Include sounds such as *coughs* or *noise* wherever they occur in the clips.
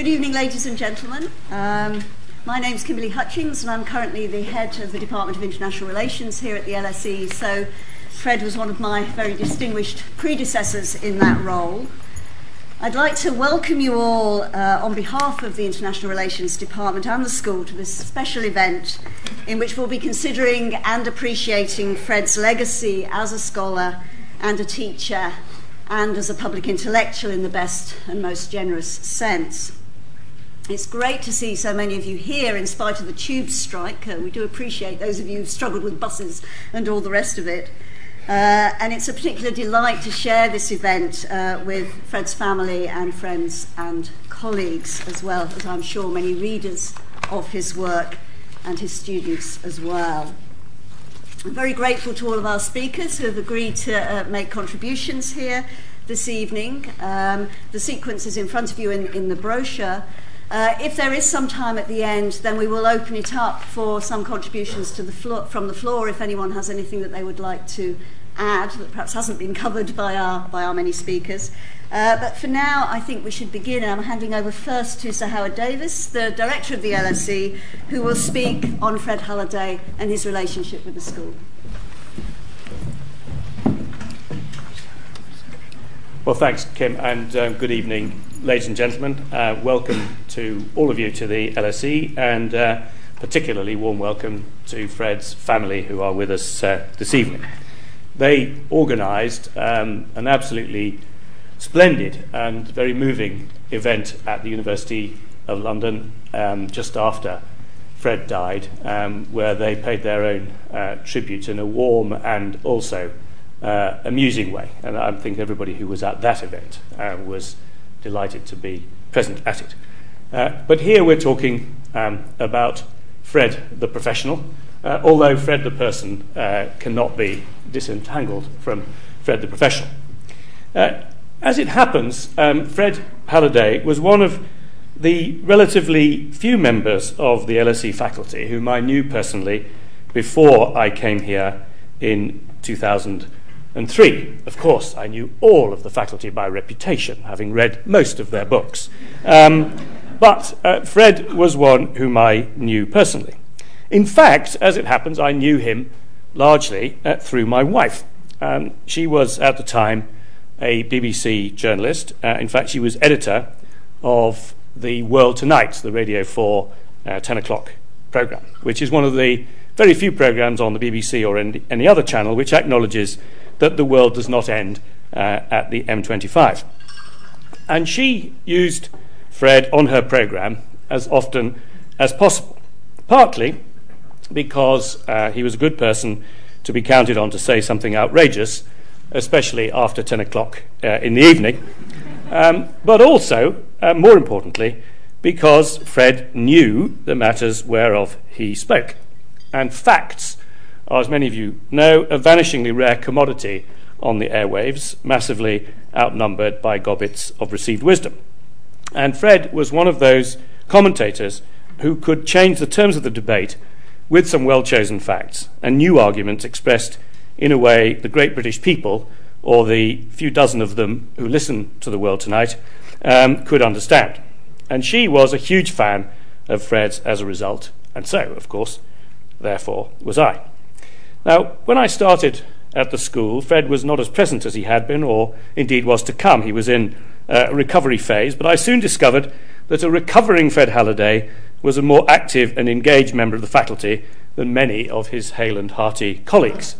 Good evening, ladies and gentlemen. Um, my name's Kimberly Hutchings, and I'm currently the head of the Department of International Relations here at the LSE. So, Fred was one of my very distinguished predecessors in that role. I'd like to welcome you all uh, on behalf of the International Relations Department and the school to this special event in which we'll be considering and appreciating Fred's legacy as a scholar and a teacher and as a public intellectual in the best and most generous sense. It's great to see so many of you here in spite of the tube strike. Uh, we do appreciate those of you who've struggled with buses and all the rest of it. Uh, and it's a particular delight to share this event uh, with Fred's family and friends and colleagues, as well as I'm sure many readers of his work and his students as well. I'm very grateful to all of our speakers who have agreed to uh, make contributions here this evening. Um, the sequence is in front of you in, in the brochure. Uh, if there is some time at the end, then we will open it up for some contributions the from the floor if anyone has anything that they would like to add that perhaps hasn't been *laughs* covered by our, by our many speakers. Uh, but for now, I think we should begin. and I'm handing over first to Sir Howard Davies, the director of the LSE, who will speak on Fred Halliday and his relationship with the school. Well, thanks, Kim, and uh, good evening, ladies and gentlemen. Uh, welcome to all of you to the LSE, and uh, particularly warm welcome to Fred's family who are with us uh, this evening. They organised um, an absolutely splendid and very moving event at the University of London um, just after Fred died, um, where they paid their own uh, tribute in a warm and also uh, amusing way. And I think everybody who was at that event uh, was delighted to be present at it. Uh, but here we're talking um, about Fred the professional, uh, although Fred the person uh, cannot be disentangled from Fred the professional. Uh, as it happens, um, Fred Halliday was one of the relatively few members of the LSE faculty whom I knew personally before I came here in 2000 and three, of course, I knew all of the faculty by reputation, having read most of their books. Um, but uh, Fred was one whom I knew personally. In fact, as it happens, I knew him largely uh, through my wife. Um, she was, at the time, a BBC journalist. Uh, in fact, she was editor of the World Tonight, the Radio 4 uh, 10 o'clock programme, which is one of the very few programmes on the BBC or any, any other channel which acknowledges that the world does not end uh, at the M25. And she used Fred on her programme as often as possible, partly because uh, he was a good person to be counted on to say something outrageous, especially after 10 o'clock uh, in the evening, um, but also, uh, more importantly, because Fred knew the matters whereof he spoke. And facts are, as many of you know, a vanishingly rare commodity on the airwaves, massively outnumbered by gobbets of received wisdom. And Fred was one of those commentators who could change the terms of the debate with some well chosen facts and new arguments expressed in a way the great British people, or the few dozen of them who listen to the world tonight, um, could understand. And she was a huge fan of Fred's as a result, and so, of course, therefore, was I. Now, when I started at the school, Fred was not as present as he had been, or indeed was to come. He was in a recovery phase, but I soon discovered that a recovering Fred Halliday was a more active and engaged member of the faculty than many of his hale and hearty colleagues.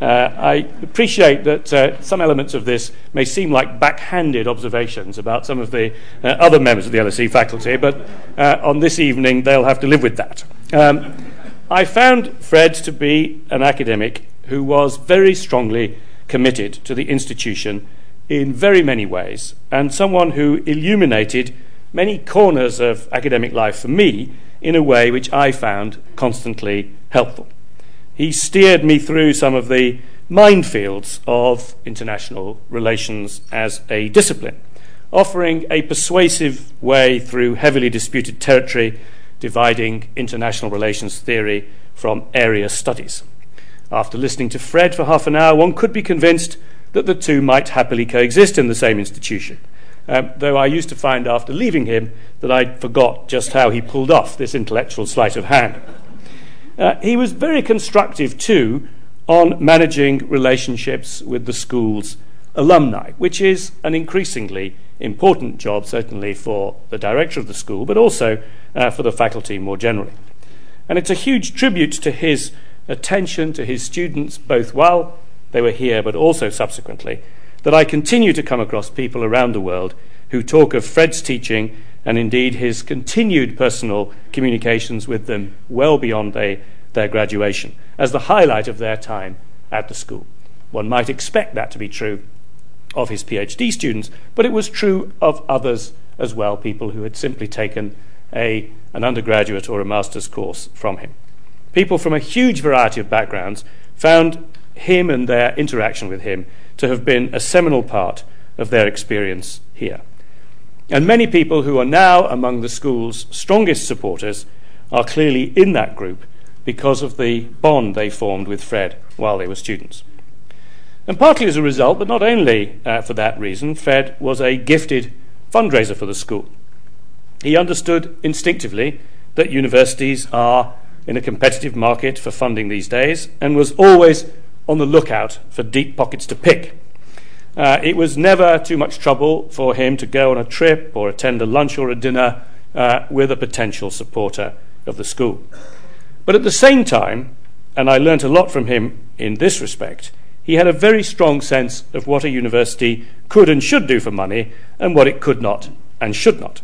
Uh, I appreciate that uh, some elements of this may seem like backhanded observations about some of the uh, other members of the LSE faculty, but uh, on this evening they'll have to live with that. Um, I found Fred to be an academic who was very strongly committed to the institution in very many ways, and someone who illuminated many corners of academic life for me in a way which I found constantly helpful. He steered me through some of the minefields of international relations as a discipline, offering a persuasive way through heavily disputed territory dividing international relations theory from area studies. After listening to Fred for half an hour, one could be convinced that the two might happily coexist in the same institution. um, though I used to find after leaving him that I forgot just how he pulled off this intellectual sleight of hand. Uh, he was very constructive, too, on managing relationships with the school's alumni, which is an increasingly important job, certainly for the director of the school, but also uh, for the faculty more generally. And it's a huge tribute to his attention to his students, both while they were here but also subsequently, that I continue to come across people around the world who talk of Fred's teaching and indeed his continued personal communications with them well beyond they, their graduation as the highlight of their time at the school. One might expect that to be true of his PhD students, but it was true of others as well, people who had simply taken a, an undergraduate or a master's course from him. People from a huge variety of backgrounds found him and their interaction with him to have been a seminal part of their experience here. And many people who are now among the school's strongest supporters are clearly in that group because of the bond they formed with Fred while they were students. And partly as a result, but not only uh, for that reason, Fred was a gifted fundraiser for the school. He understood instinctively that universities are in a competitive market for funding these days and was always on the lookout for deep pockets to pick. Uh, it was never too much trouble for him to go on a trip or attend a lunch or a dinner uh, with a potential supporter of the school. But at the same time, and I learnt a lot from him in this respect, he had a very strong sense of what a university could and should do for money and what it could not and should not.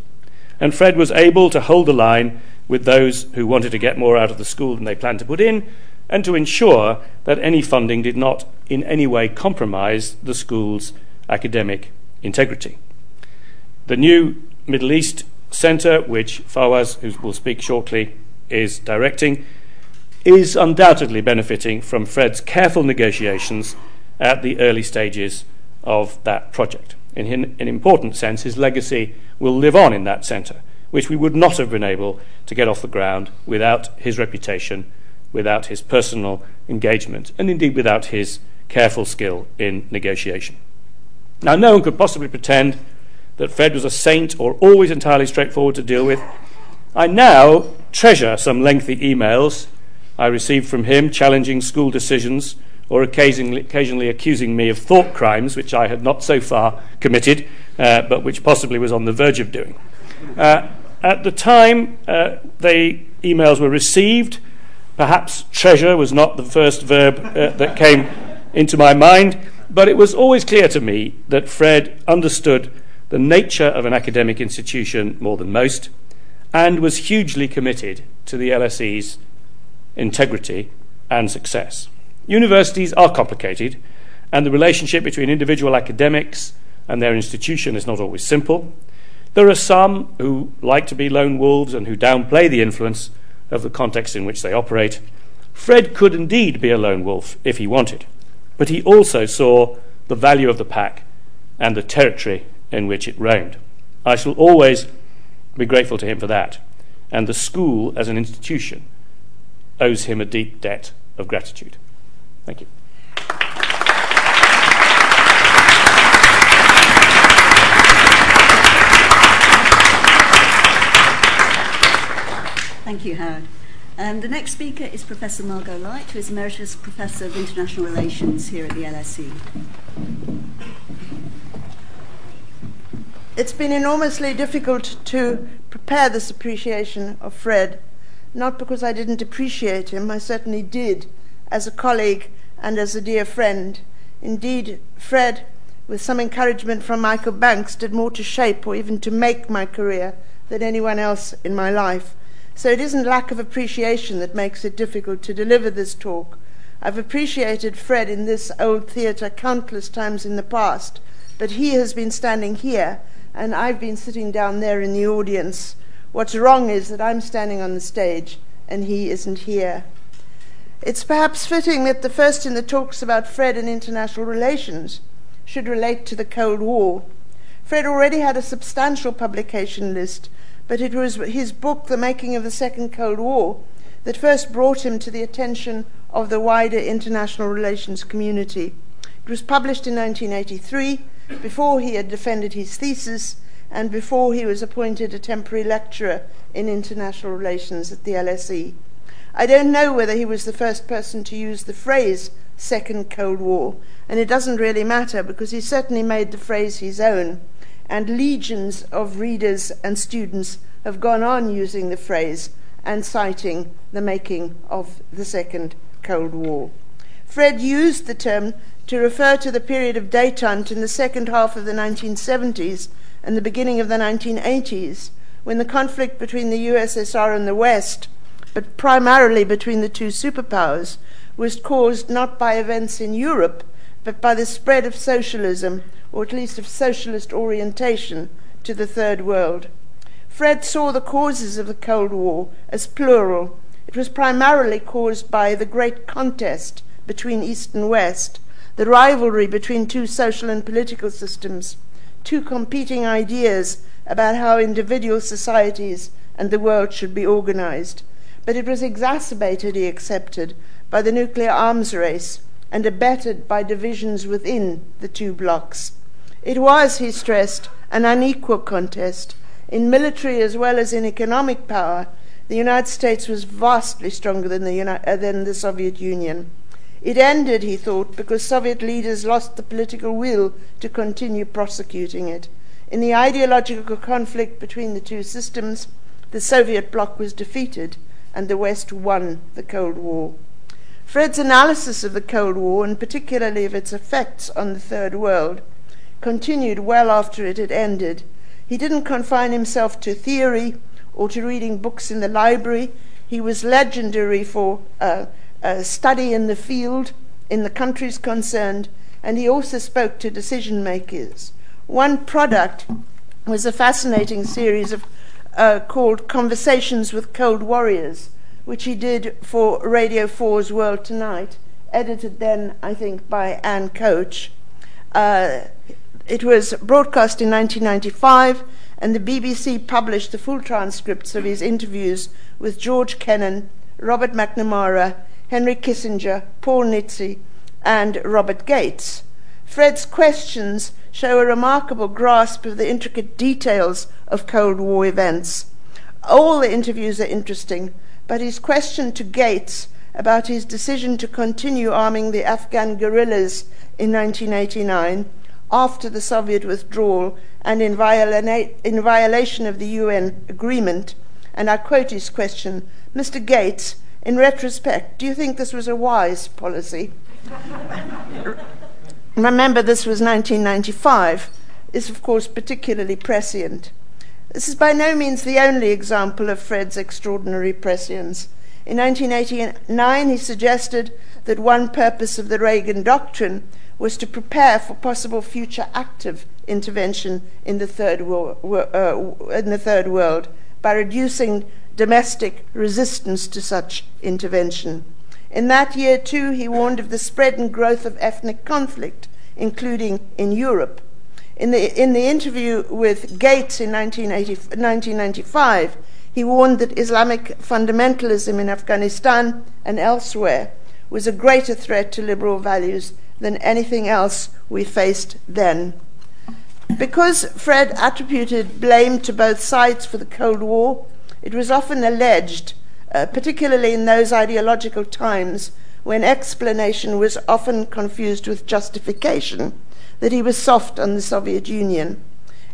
And Fred was able to hold the line with those who wanted to get more out of the school than they planned to put in and to ensure that any funding did not in any way compromise the school's academic integrity. The new Middle East Centre, which Fawaz, who will speak shortly, is directing, is undoubtedly benefiting from Fred's careful negotiations at the early stages of that project. In an important sense, his legacy will live on in that centre, which we would not have been able to get off the ground without his reputation, without his personal engagement, and indeed without his careful skill in negotiation. Now, no one could possibly pretend that Fred was a saint or always entirely straightforward to deal with. I now treasure some lengthy emails I received from him challenging school decisions or occasionally, occasionally, accusing me of thought crimes, which I had not so far committed, uh, but which possibly was on the verge of doing. Uh, at the time uh, the emails were received, perhaps treasure was not the first verb uh, that came into my mind, but it was always clear to me that Fred understood the nature of an academic institution more than most and was hugely committed to the LSE's integrity, and success. Universities are complicated, and the relationship between individual academics and their institution is not always simple. There are some who like to be lone wolves and who downplay the influence of the context in which they operate. Fred could indeed be a lone wolf if he wanted, but he also saw the value of the pack and the territory in which it roamed. I shall always be grateful to him for that, and the school as an institution owes him a deep debt of gratitude. Thank you. Thank you, Howard. Um, the next speaker is Professor Margot Light, who is Emeritus Professor of International Relations here at the LSE. It's been enormously difficult to prepare this appreciation of Fred not because I didn't appreciate him, I certainly did, as a colleague and as a dear friend. Indeed, Fred, with some encouragement from Michael Banks, did more to shape or even to make my career than anyone else in my life. So it isn't lack of appreciation that makes it difficult to deliver this talk. I've appreciated Fred in this old theatre countless times in the past, but he has been standing here, and I've been sitting down there in the audience What's wrong is that I'm standing on the stage and he isn't here. It's perhaps fitting that the first in the talks about Fred and international relations should relate to the Cold War. Fred already had a substantial publication list, but it was his book, The Making of the Second Cold War, that first brought him to the attention of the wider international relations community. It was published in 1983, before he had defended his thesis, and before he was appointed a temporary lecturer in international relations at the LSE. I don't know whether he was the first person to use the phrase Second Cold War, and it doesn't really matter because he certainly made the phrase his own, and legions of readers and students have gone on using the phrase and citing the making of the Second Cold War. Fred used the term to refer to the period of detente in the second half of the 1970s and the beginning of the 1980s, when the conflict between the USSR and the West, but primarily between the two superpowers, was caused not by events in Europe, but by the spread of socialism, or at least of socialist orientation, to the Third World. Fred saw the causes of the Cold War as plural. It was primarily caused by the great contest between East and West, the rivalry between two social and political systems, two competing ideas about how individual societies and the world should be organized. But it was exacerbated, he accepted, by the nuclear arms race and abetted by divisions within the two blocs. It was, he stressed, an unequal contest. In military as well as in economic power, the United States was vastly stronger than the, uh, than the Soviet Union. It ended, he thought, because Soviet leaders lost the political will to continue prosecuting it. In the ideological conflict between the two systems, the Soviet bloc was defeated and the West won the Cold War. Fred's analysis of the Cold War, and particularly of its effects on the Third World, continued well after it had ended. He didn't confine himself to theory or to reading books in the library. He was legendary for uh, uh, study in the field, in the countries concerned, and he also spoke to decision makers. One product was a fascinating series of uh, called Conversations with Cold Warriors, which he did for Radio 4's World Tonight, edited then, I think, by Anne Koch. Uh, it was broadcast in 1995, and the BBC published the full transcripts of his interviews with George Kennan, Robert McNamara, Henry Kissinger, Paul Nitze, and Robert Gates. Fred's questions show a remarkable grasp of the intricate details of Cold War events. All the interviews are interesting, but his question to Gates about his decision to continue arming the Afghan guerrillas in 1989 after the Soviet withdrawal and in, viola- in violation of the UN agreement, and I quote his question Mr. Gates, in retrospect, do you think this was a wise policy? *laughs* Remember, this was 1995, is of course particularly prescient. This is by no means the only example of Fred's extraordinary prescience. In 1989, he suggested that one purpose of the Reagan Doctrine was to prepare for possible future active intervention in the third, uh, in the third world by reducing domestic resistance to such intervention. In that year, too, he warned of the spread and growth of ethnic conflict, including in Europe. In the, in the interview with Gates in 1995, he warned that Islamic fundamentalism in Afghanistan and elsewhere was a greater threat to liberal values than anything else we faced then. Because Fred attributed blame to both sides for the Cold War, it was often alleged, uh, particularly in those ideological times when explanation was often confused with justification, that he was soft on the Soviet Union.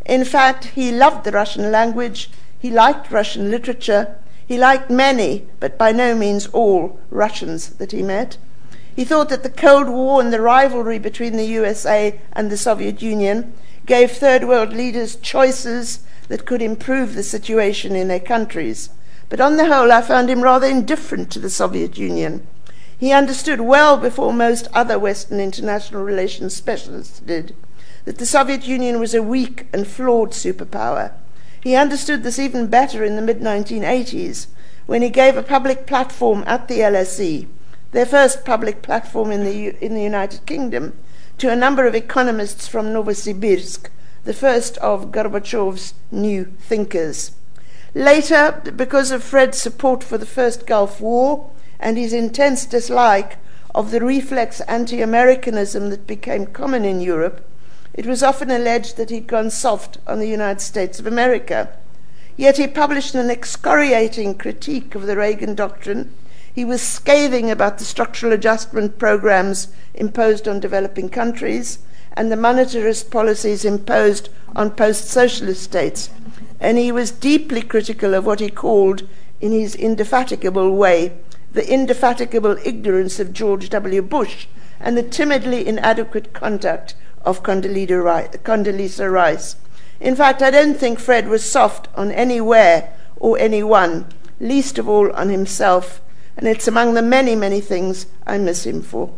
In fact, he loved the Russian language, he liked Russian literature, he liked many, but by no means all, Russians that he met. He thought that the Cold War and the rivalry between the USA and the Soviet Union gave third world leaders choices that could improve the situation in their countries. But on the whole, I found him rather indifferent to the Soviet Union. He understood well before most other Western international relations specialists did that the Soviet Union was a weak and flawed superpower. He understood this even better in the mid 1980s when he gave a public platform at the LSE, their first public platform in the, in the United Kingdom, to a number of economists from Novosibirsk the first of Gorbachev's new thinkers. Later, because of Fred's support for the First Gulf War and his intense dislike of the reflex anti Americanism that became common in Europe, It was often alleged that he'd gone soft on the United States of America. Yet he published an excoriating critique of the Reagan doctrine. He was scathing about the structural adjustment programs imposed on developing countries and the monetarist policies imposed on post socialist states. And he was deeply critical of what he called, in his indefatigable way, the indefatigable ignorance of George W. Bush and the timidly inadequate conduct of Condoleezza Rice. In fact, I don't think Fred was soft on anywhere or anyone, least of all on himself, and it's among the many, many things I miss him for.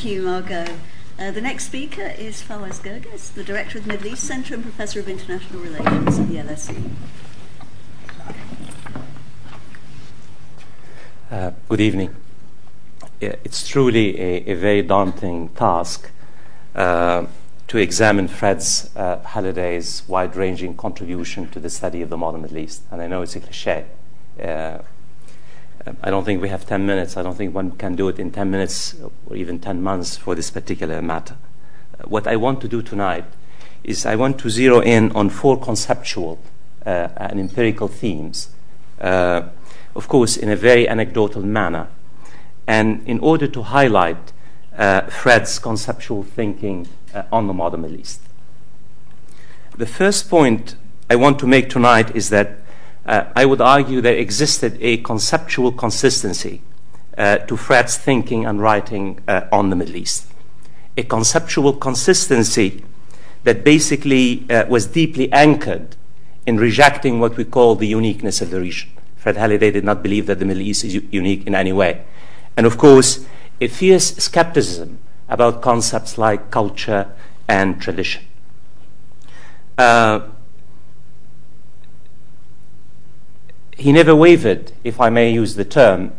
Thank you, Margot. Uh, the next speaker is Fawaz Gerges, the Director of the Middle East Centre and Professor of International Relations at the LSE. Uh, good evening. It's truly a, a very daunting task uh, to examine Fred's uh, Halliday's wide ranging contribution to the study of the modern Middle East. And I know it's a cliche. I don't think we have 10 minutes. I don't think one can do it in 10 minutes or even 10 months for this particular matter. Uh, what I want to do tonight is I want to zero in on four conceptual uh, and empirical themes, uh, of course, in a very anecdotal manner, and in order to highlight uh, Fred's conceptual thinking uh, on the modern Middle East. The first point I want to make tonight is that I would argue there existed a conceptual consistency uh, to Fred's thinking and writing uh, on the Middle East. A conceptual consistency that basically uh, was deeply anchored in rejecting what we call the uniqueness of the region. Fred Halliday did not believe that the Middle East is unique in any way. And of course, a fierce skepticism about concepts like culture and tradition. Uh, he never wavered, if I may use the term,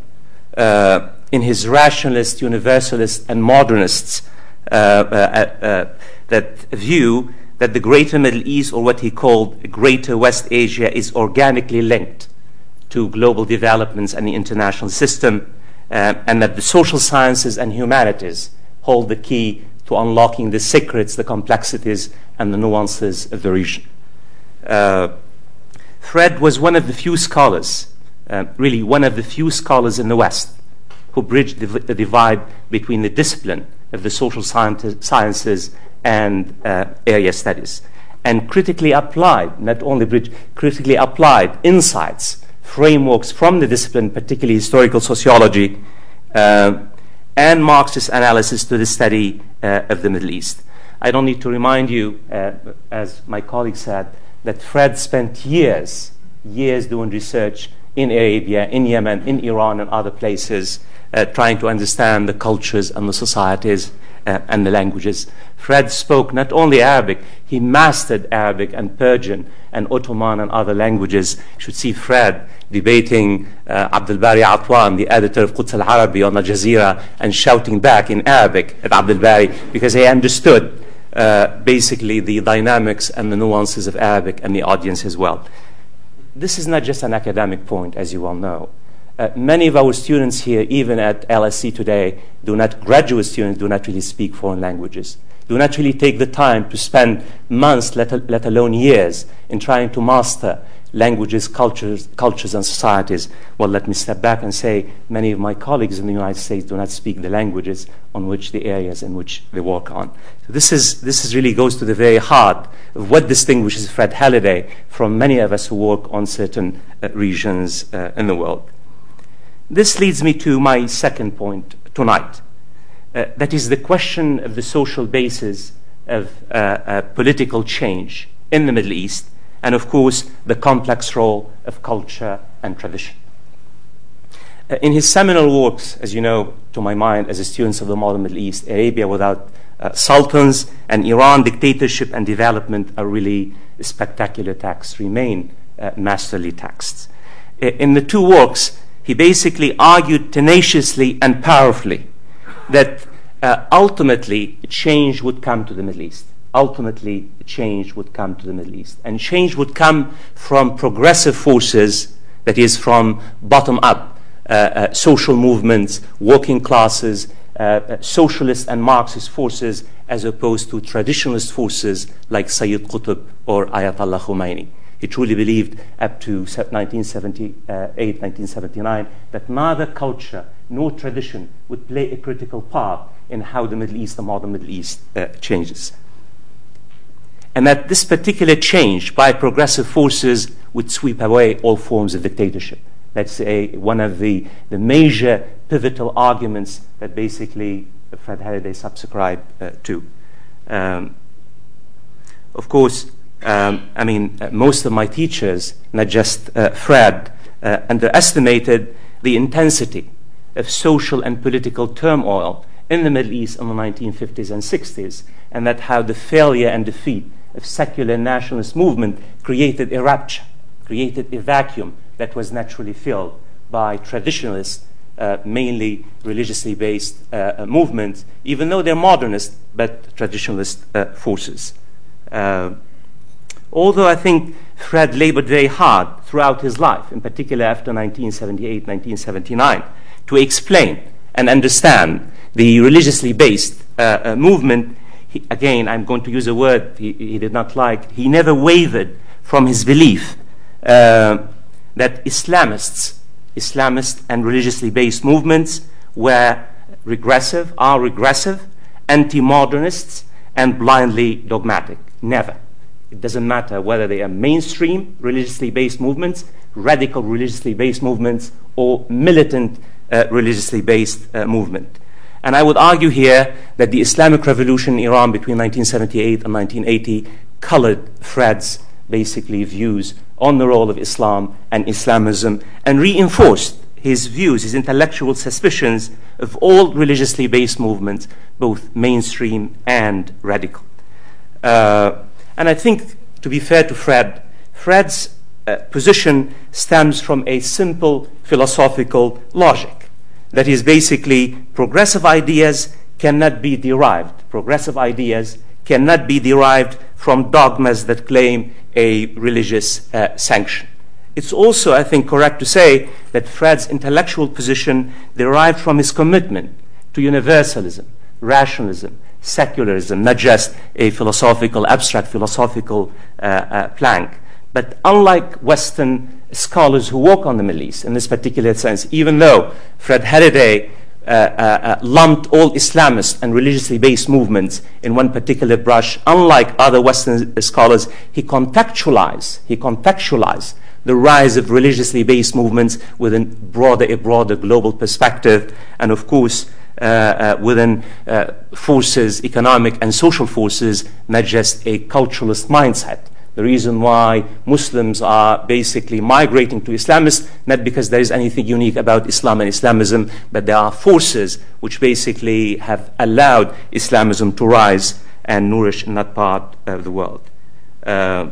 uh, in his rationalist, universalist, and modernists uh, uh, uh, view that the greater Middle East, or what he called greater West Asia, is organically linked to global developments and the international system, uh, and that the social sciences and humanities hold the key to unlocking the secrets, the complexities, and the nuances of the region. Fred was one of the few scholars, uh, really one of the few scholars in the West, who bridged the, the divide between the discipline of the social sciences and uh, area studies, and critically applied, not only bridged, critically applied insights, frameworks from the discipline, particularly historical sociology, uh, and Marxist analysis to the study uh, of the Middle East. I don't need to remind you, uh, as my colleague said, that Fred spent years, years doing research in Arabia, in Yemen, in Iran, and other places, uh, trying to understand the cultures and the societies uh, and the languages. Fred spoke not only Arabic, he mastered Arabic and Persian and Ottoman and other languages. You should see Fred debating uh, Abdel Bari Atwan, the editor of Quds al Arabi on Al Jazeera, and shouting back in Arabic at Abdel Bari because he understood basically the dynamics and the nuances of Arabic and the audience as well. This is not just an academic point, as you well know. Uh, many of our students here, even at LSE today, do not, graduate students do not really speak foreign languages, do not really take the time to spend months, let, let alone years, in trying to master languages, cultures, cultures, and societies. Well, let me step back and say many of my colleagues in the United States do not speak the languages on which the areas in which they work on. So this is this is really goes to the very heart of what distinguishes Fred Halliday from many of us who work on certain uh, regions uh, in the world. This leads me to my second point tonight. Uh, that is the question of the social basis of uh, uh, political change in the Middle East and of course the complex role of culture and tradition. Uh, in his seminal works, as you know, to my mind, as a student of the modern Middle East, Arabia without uh, sultans and Iran dictatorship and development are really spectacular texts, remain uh, masterly texts. In the two works, he basically argued tenaciously and powerfully that uh, ultimately change would come to the Middle East ultimately change would come to the Middle East. And change would come from progressive forces, that is, from bottom up, uh, uh, social movements, working classes, uh, uh socialist and Marxist forces, as opposed to traditionalist forces like Sayyid Qutb or Ayatollah Khomeini. He truly believed up to 1978, 1979, that neither culture nor tradition would play a critical part in how the Middle East, the modern Middle East, uh, changes. And that this particular change by progressive forces would sweep away all forms of dictatorship. That's a, one of the, the major pivotal arguments that basically Fred Halliday subscribed uh, to. Um, of course, um, I mean, uh, most of my teachers, not just uh, Fred, uh, underestimated the intensity of social and political turmoil in the Middle East in the 1950s and 60s, and that how the failure and defeat secular nationalist movement created a rupture, created a vacuum that was naturally filled by traditionalist, uh, mainly religiously based uh, uh movements, even though they're modernist but traditionalist uh, forces. Uh, although I think Fred labored very hard throughout his life, in particular after 1978, 1979, to explain and understand the religiously based uh, movement. Again, I'm going to use a word he, he, did not like. He never wavered from his belief uh, that Islamists, Islamist and religiously based movements were regressive, are regressive, anti modernists, and blindly dogmatic. Never. It doesn't matter whether they are mainstream religiously based movements, radical religiously based movements, or militant uh, religiously based uh, movement. And I would argue here that the Islamic revolution in Iran between 1978 and 1980 colored Fred's basically views on the role of Islam and Islamism and reinforced his views, his intellectual suspicions of all religiously based movements, both mainstream and radical. Uh, and I think, to be fair to Fred, Fred's uh, position stems from a simple philosophical logic. That is basically progressive ideas cannot be derived. Progressive ideas cannot be derived from dogmas that claim a religious uh, sanction. It's also, I think, correct to say that Fred's intellectual position derived from his commitment to universalism, rationalism, secularism, not just a philosophical, abstract philosophical uh, uh, plank. But unlike Western scholars who work on the Middle East in this particular sense, even though Fred Halliday uh, uh, uh, lumped all Islamist and religiously based movements in one particular brush, unlike other Western scholars, he contextualized, he contextualized the rise of religiously based movements within broader, a broader global perspective, and of course, uh, uh, within uh, forces, economic and social forces, not just a culturalist mindset. The reason why Muslims are basically migrating to Islamists, not because there is anything unique about Islam and Islamism, but there are forces which basically have allowed Islamism to rise and nourish in that part of the world. Uh,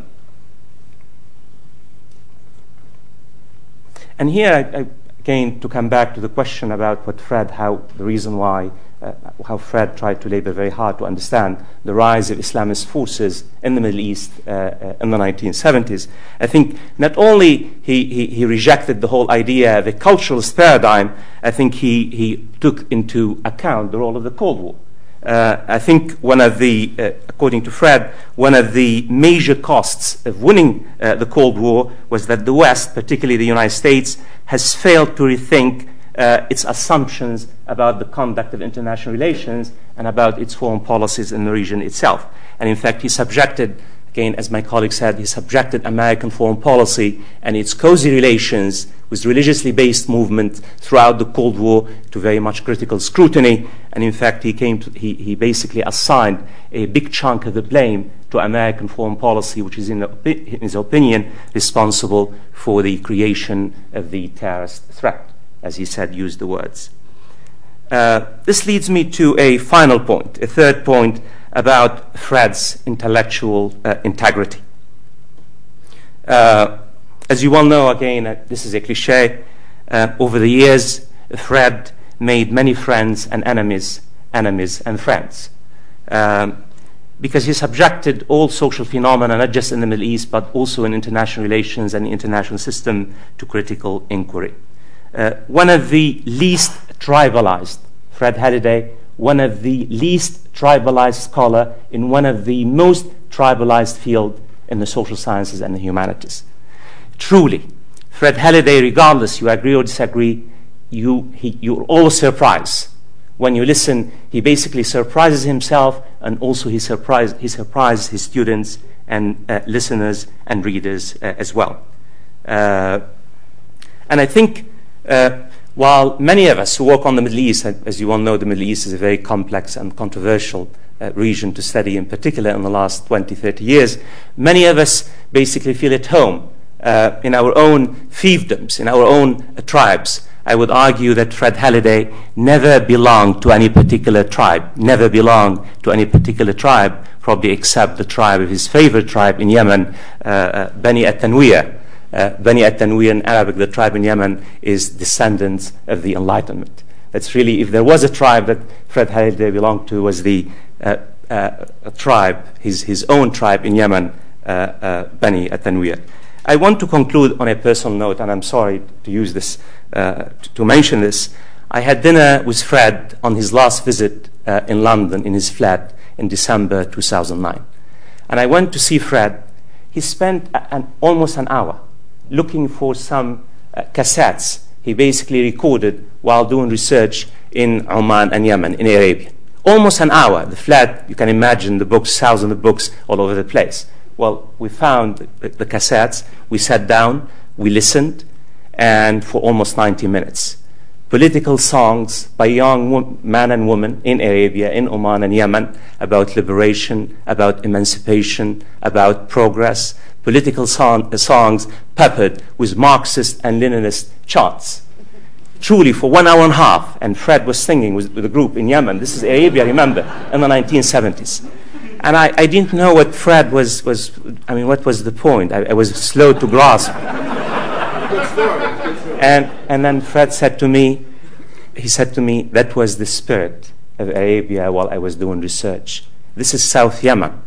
and here I, I again, to come back to the question about what Fred, how the reason why, uh, how Fred tried to labor very hard to understand the rise of Islamist forces in the Middle East uh, uh, in the 1970s. I think not only he, he, he, rejected the whole idea of a culturalist paradigm, I think he, he took into account the role of the Cold War. Uh, I think one of the, uh, according to Fred, one of the major costs of winning the Cold War was that the West, particularly the United States, has failed to rethink Uh, its assumptions about the conduct of international relations and about its foreign policies in the region itself. And in fact, he subjected Again, as my colleague said, he subjected American foreign policy and its cozy relations with religiously based movement throughout the Cold War to very much critical scrutiny. And in fact, he, came to, he, he basically assigned a big chunk of the blame to American foreign policy, which is, in, in his opinion, responsible for the creation of the terrorist threat, as he said, used the words. Uh, this leads me to a final point, a third point about Fred's intellectual uh, integrity. Uh, as you well know, again, this is a cliche. Uh, over the years, Fred made many friends and enemies, enemies and friends. Um, because he subjected all social phenomena, not just in the Middle East, but also in international relations and the international system, to critical inquiry. Uh, one of the least tribalized, Fred Halliday, one of the least tribalized scholar in one of the most tribalized field in the social sciences and the humanities. Truly, Fred Halliday, regardless you agree or disagree, you, he, you're all surprised. When you listen, he basically surprises himself and also he, surprise, he surprises his students and uh, listeners and readers uh, as well. Uh, and I think while many of us who work on the Middle East, as you all know, the Middle East is a very complex and controversial uh, region to study, in particular in the last 20, 30 years, many of us basically feel at home uh, in our own fiefdoms, in our own uh, tribes. I would argue that Fred Halliday never belonged to any particular tribe, never belonged to any particular tribe, probably except the tribe of his favorite tribe in Yemen, uh, uh Bani At-Tanwiyah. Uh, Bani At-Tanwiyah in Arabic, the tribe in Yemen, is descendants of the Enlightenment. That's really, if there was a tribe that Fred Halliday belonged to, was the uh, uh, tribe, his, his own tribe in Yemen, uh, Bani At-Tanwiyah. I want to conclude on a personal note, and I'm sorry to use this, to, to mention this. I had dinner with Fred on his last visit uh, in London in his flat in December 2009. And I went to see Fred. He spent an, almost an hour looking for some uh, cassettes he basically recorded while doing research in Oman and Yemen, in Arabia. Almost an hour. The flat, you can imagine the books, thousands of books all over the place. Well, we found the, the cassettes, we sat down, we listened, and for almost 90 minutes. Political songs by young men and women in Arabia, in Oman and Yemen about liberation, about emancipation, about progress, political song, uh, songs peppered with Marxist and Leninist chants. Truly, for one hour and a half, and Fred was singing with, with a group in Yemen. This is Arabia, remember, in the 1970s. And I, I didn't know what Fred was, was, I mean, what was the point? I, I was slow to grasp. and, and then Fred said to me, he said to me, that was the spirit of Arabia while I was doing research. This is South Yemen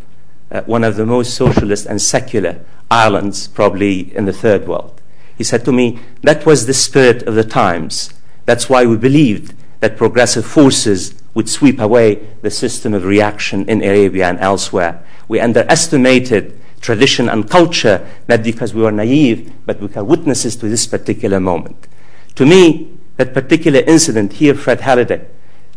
uh, one of the most socialist and secular islands, probably in the third world. He said to me, That was the spirit of the times. That's why we believed that progressive forces would sweep away the system of reaction in Arabia and elsewhere. We underestimated tradition and culture, not because we were naive, but we were witnesses to this particular moment. To me, that particular incident here, Fred Halliday,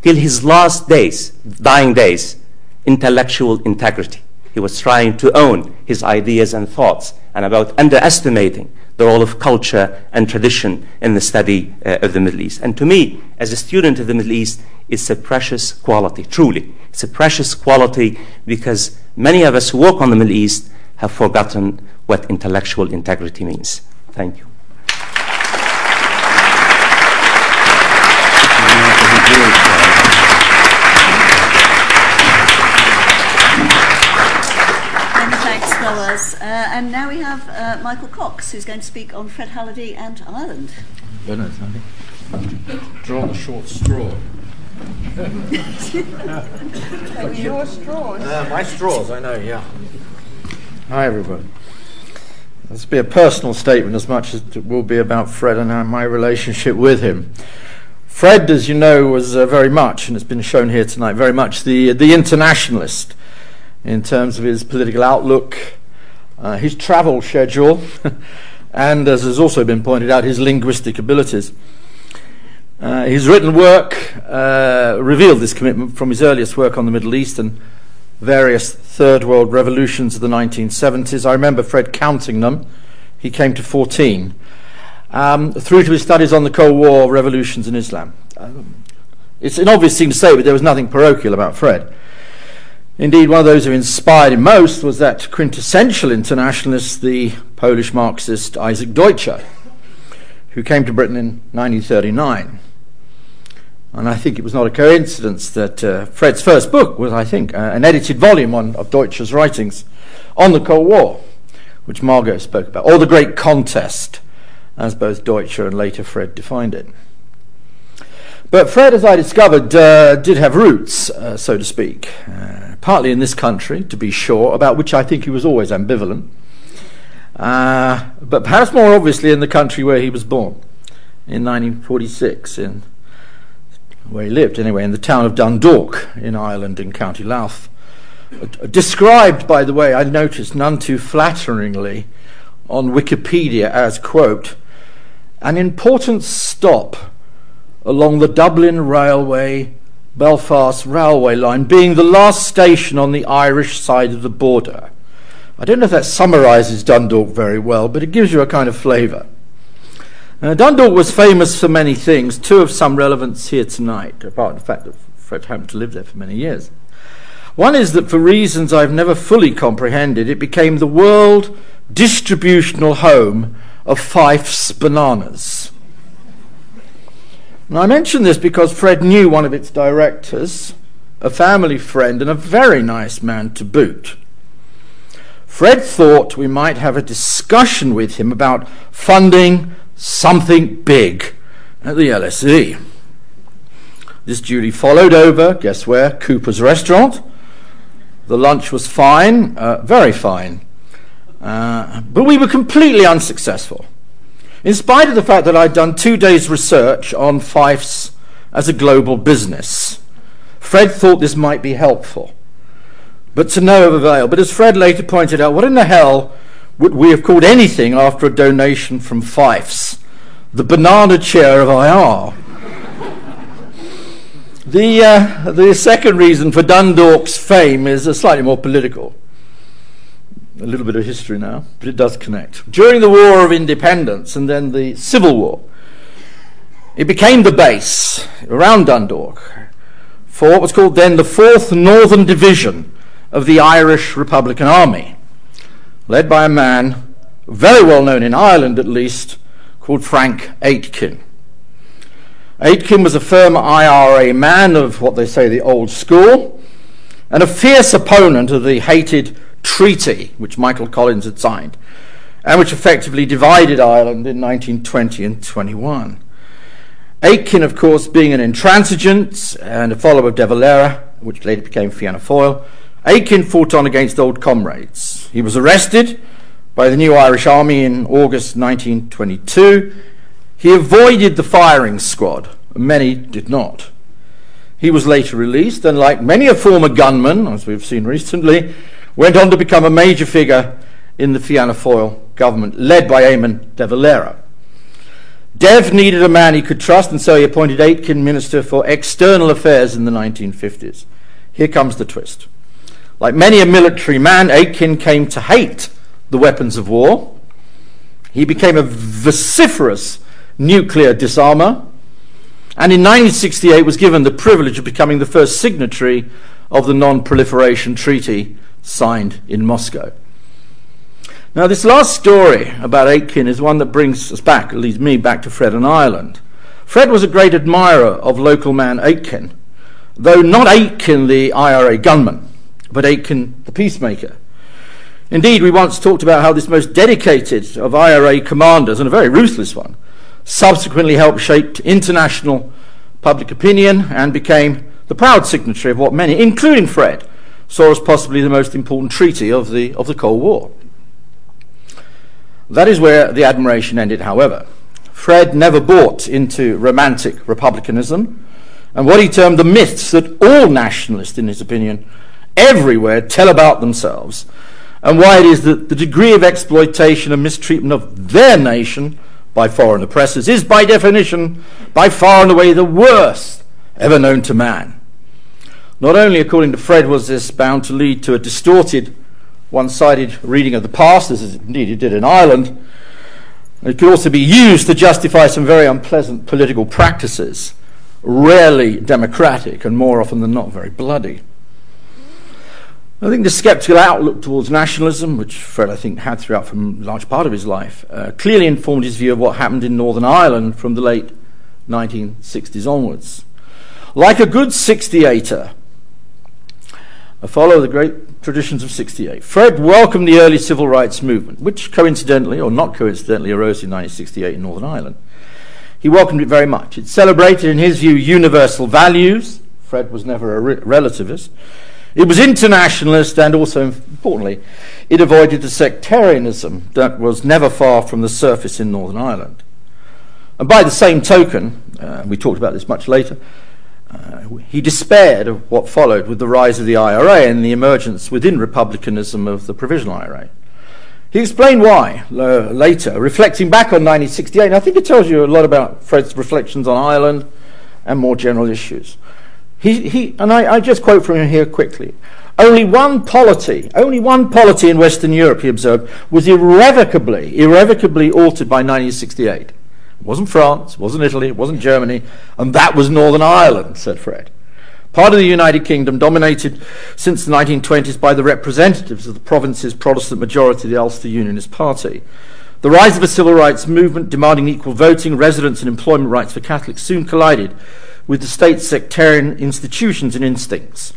till his last days, dying days, intellectual integrity. He was trying to own his ideas and thoughts and about underestimating the role of culture and tradition in the study uh, of the Middle East. And to me, as a student of the Middle East, it's a precious quality, truly. It's a precious quality because many of us who work on the Middle East have forgotten what intellectual integrity means. Thank you. Uh, and now we have uh, Michael Cox, who's going to speak on Fred Halliday and Ireland. Goodness, Draw the short straw. your straws. Uh, my straws, I know, yeah. Hi, everybody. This will be a personal statement as much as it will be about Fred and my relationship with him. Fred, as you know, was uh, very much, and it's been shown here tonight, very much the, the internationalist in terms of his political outlook, uh, his travel schedule, *laughs* and as has also been pointed out, his linguistic abilities. Uh, his written work uh, revealed this commitment from his earliest work on the Middle East and various third world revolutions of the 1970s. I remember Fred counting them. He came to 14. Um, through to his studies on the Cold War revolutions in Islam. Um, it's an obvious thing to say, but there was nothing parochial about Fred. Indeed, one of those who inspired him most was that quintessential internationalist, the Polish Marxist Isaac Deutscher, who came to Britain in 1939. And I think it was not a coincidence that uh, Fred's first book was, I think, uh, an edited volume on, of Deutscher's writings on the Cold War, which Margot spoke about, or the Great Contest, as both Deutscher and later Fred defined it. But Fred, as I discovered, uh, did have roots, uh, so to speak. Partly in this country, to be sure, about which I think he was always ambivalent, uh, but perhaps more obviously in the country where he was born in 1946, in where he lived anyway, in the town of Dundalk in Ireland in County Louth. Described, by the way, I noticed none too flatteringly on Wikipedia as, quote, an important stop along the Dublin Railway Belfast railway line, being the last station on the Irish side of the border. I don't know if that summarises Dundalk very well, but it gives you a kind of flavour. Uh, Dundalk was famous for many things, two of some relevance here tonight, apart from the fact that Fred happened to live there for many years. One is that for reasons I've never fully comprehended, it became the world distributional home of Fyffes bananas. Now, I mention this because Fred knew one of its directors, a family friend, and a very nice man to boot. Fred thought we might have a discussion with him about funding something big at the LSE. This duty followed over, guess where? Cooper's restaurant. The lunch was fine, uh, very fine. Uh, but we were completely unsuccessful in spite of the fact that I'd done two days' research on Fyffes as a global business. Fred thought this might be helpful, but to no avail. But as Fred later pointed out, what in the hell would we have called anything after a donation from Fyffes? The banana chair of IR. the, uh, the second reason for Dundalk's fame is slightly more political a little bit of history now, but it does connect. During the War of Independence and then the Civil War, it became the base around Dundalk for what was called then the 4th Northern Division of the Irish Republican Army, led by a man very well known in Ireland at least, called Frank Aiken. Aiken was a firm IRA man of what they say the old school, and a fierce opponent of the hated treaty which Michael Collins had signed, and which effectively divided Ireland in 1920 and 21. Aiken, of course, being an intransigent and a follower of De Valera, which later became Fianna Fáil, Aiken fought on against old comrades. He was arrested by the new Irish Army in August 1922. He avoided the firing squad, many did not. He was later released, and like many a former gunman, as we've seen recently, went on to become a major figure in the Fianna Fáil government, led by Eamon de Valera. Dev needed a man he could trust, and so he appointed Aiken Minister for External Affairs in the 1950s. Here comes the twist. Like many a military man, Aiken came to hate the weapons of war. He became a vociferous nuclear disarmer, and in 1968 was given the privilege of becoming the first signatory of the Non Proliferation Treaty signed in Moscow. Now, this last story about Aiken is one that brings us back, at least me, back to Fred and Ireland. Fred was a great admirer of local man Aiken, though not Aiken the IRA gunman, but Aiken the peacemaker. Indeed, we once talked about how this most dedicated of IRA commanders, and a very ruthless one, subsequently helped shape international public opinion and became the proud signatory of what many, including Fred, saw as possibly the most important treaty of the, of the Cold War. That is where the admiration ended, however. Fred never bought into romantic republicanism and what he termed the myths that all nationalists, in his opinion, everywhere tell about themselves, and why it is that the degree of exploitation and mistreatment of their nation by foreign oppressors is, by definition, by far and away the worst ever known to man. Not only, according to Fred, was this bound to lead to a distorted, one sided reading of the past, as indeed it did in Ireland, it could also be used to justify some very unpleasant political practices, rarely democratic and more often than not very bloody. I think the sceptical outlook towards nationalism, which Fred, I think, had throughout from a large part of his life, uh, clearly informed his view of what happened in Northern Ireland from the late 1960s onwards. Like a good 68er, I follow the great traditions of 68. Fred welcomed the early civil rights movement, which coincidentally, or not coincidentally, arose in 1968 in Northern Ireland. He welcomed it very much. It celebrated, in his view, universal values. Fred was never a re- relativist. It was internationalist and also, importantly, it avoided the sectarianism that was never far from the surface in Northern Ireland. And by the same token, uh, we talked about this much later, he despaired of what followed with the rise of the IRA and the emergence within republicanism of the provisional IRA. He explained why uh, later, reflecting back on 1968. I think it tells you a lot about Fred's reflections on Ireland and more general issues. He, he, and I, I just quote from him here quickly. Only one polity, only one polity in Western Europe, he observed, was irrevocably, irrevocably altered by 1968. It wasn't France, it wasn't Italy, it wasn't Germany, and that was Northern Ireland, said Fred. Part of the United Kingdom dominated since the 1920s by the representatives of the province's Protestant majority, the Ulster Unionist Party. The rise of a civil rights movement demanding equal voting, residence, and employment rights for Catholics soon collided with the state's sectarian institutions and instincts.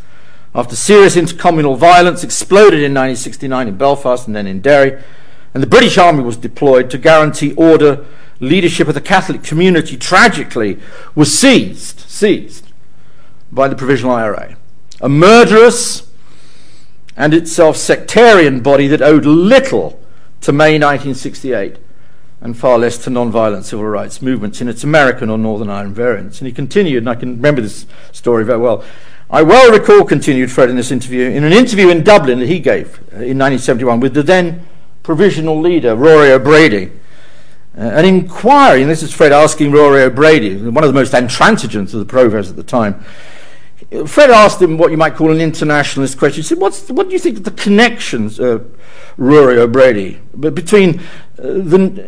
After serious intercommunal violence exploded in 1969 in Belfast and then in Derry, and the British Army was deployed to guarantee order leadership of the Catholic community tragically was seized, seized by the Provisional IRA. A murderous and itself sectarian body that owed little to May 1968 and far less to non-violent civil rights movements in its American or Northern Ireland variants. And he continued, and I can remember this story very well. I well recall, continued Fred in this interview, in an interview in Dublin that he gave in 1971 with the then provisional leader, Rory O'Brady, an inquiry, and this is Fred asking Rory O'Brady, one of the most intransigent of the provosts at the time. Fred asked him what you might call an internationalist question. He said, What's, What do you think of the connections, uh, Rory O'Brady, between uh, the,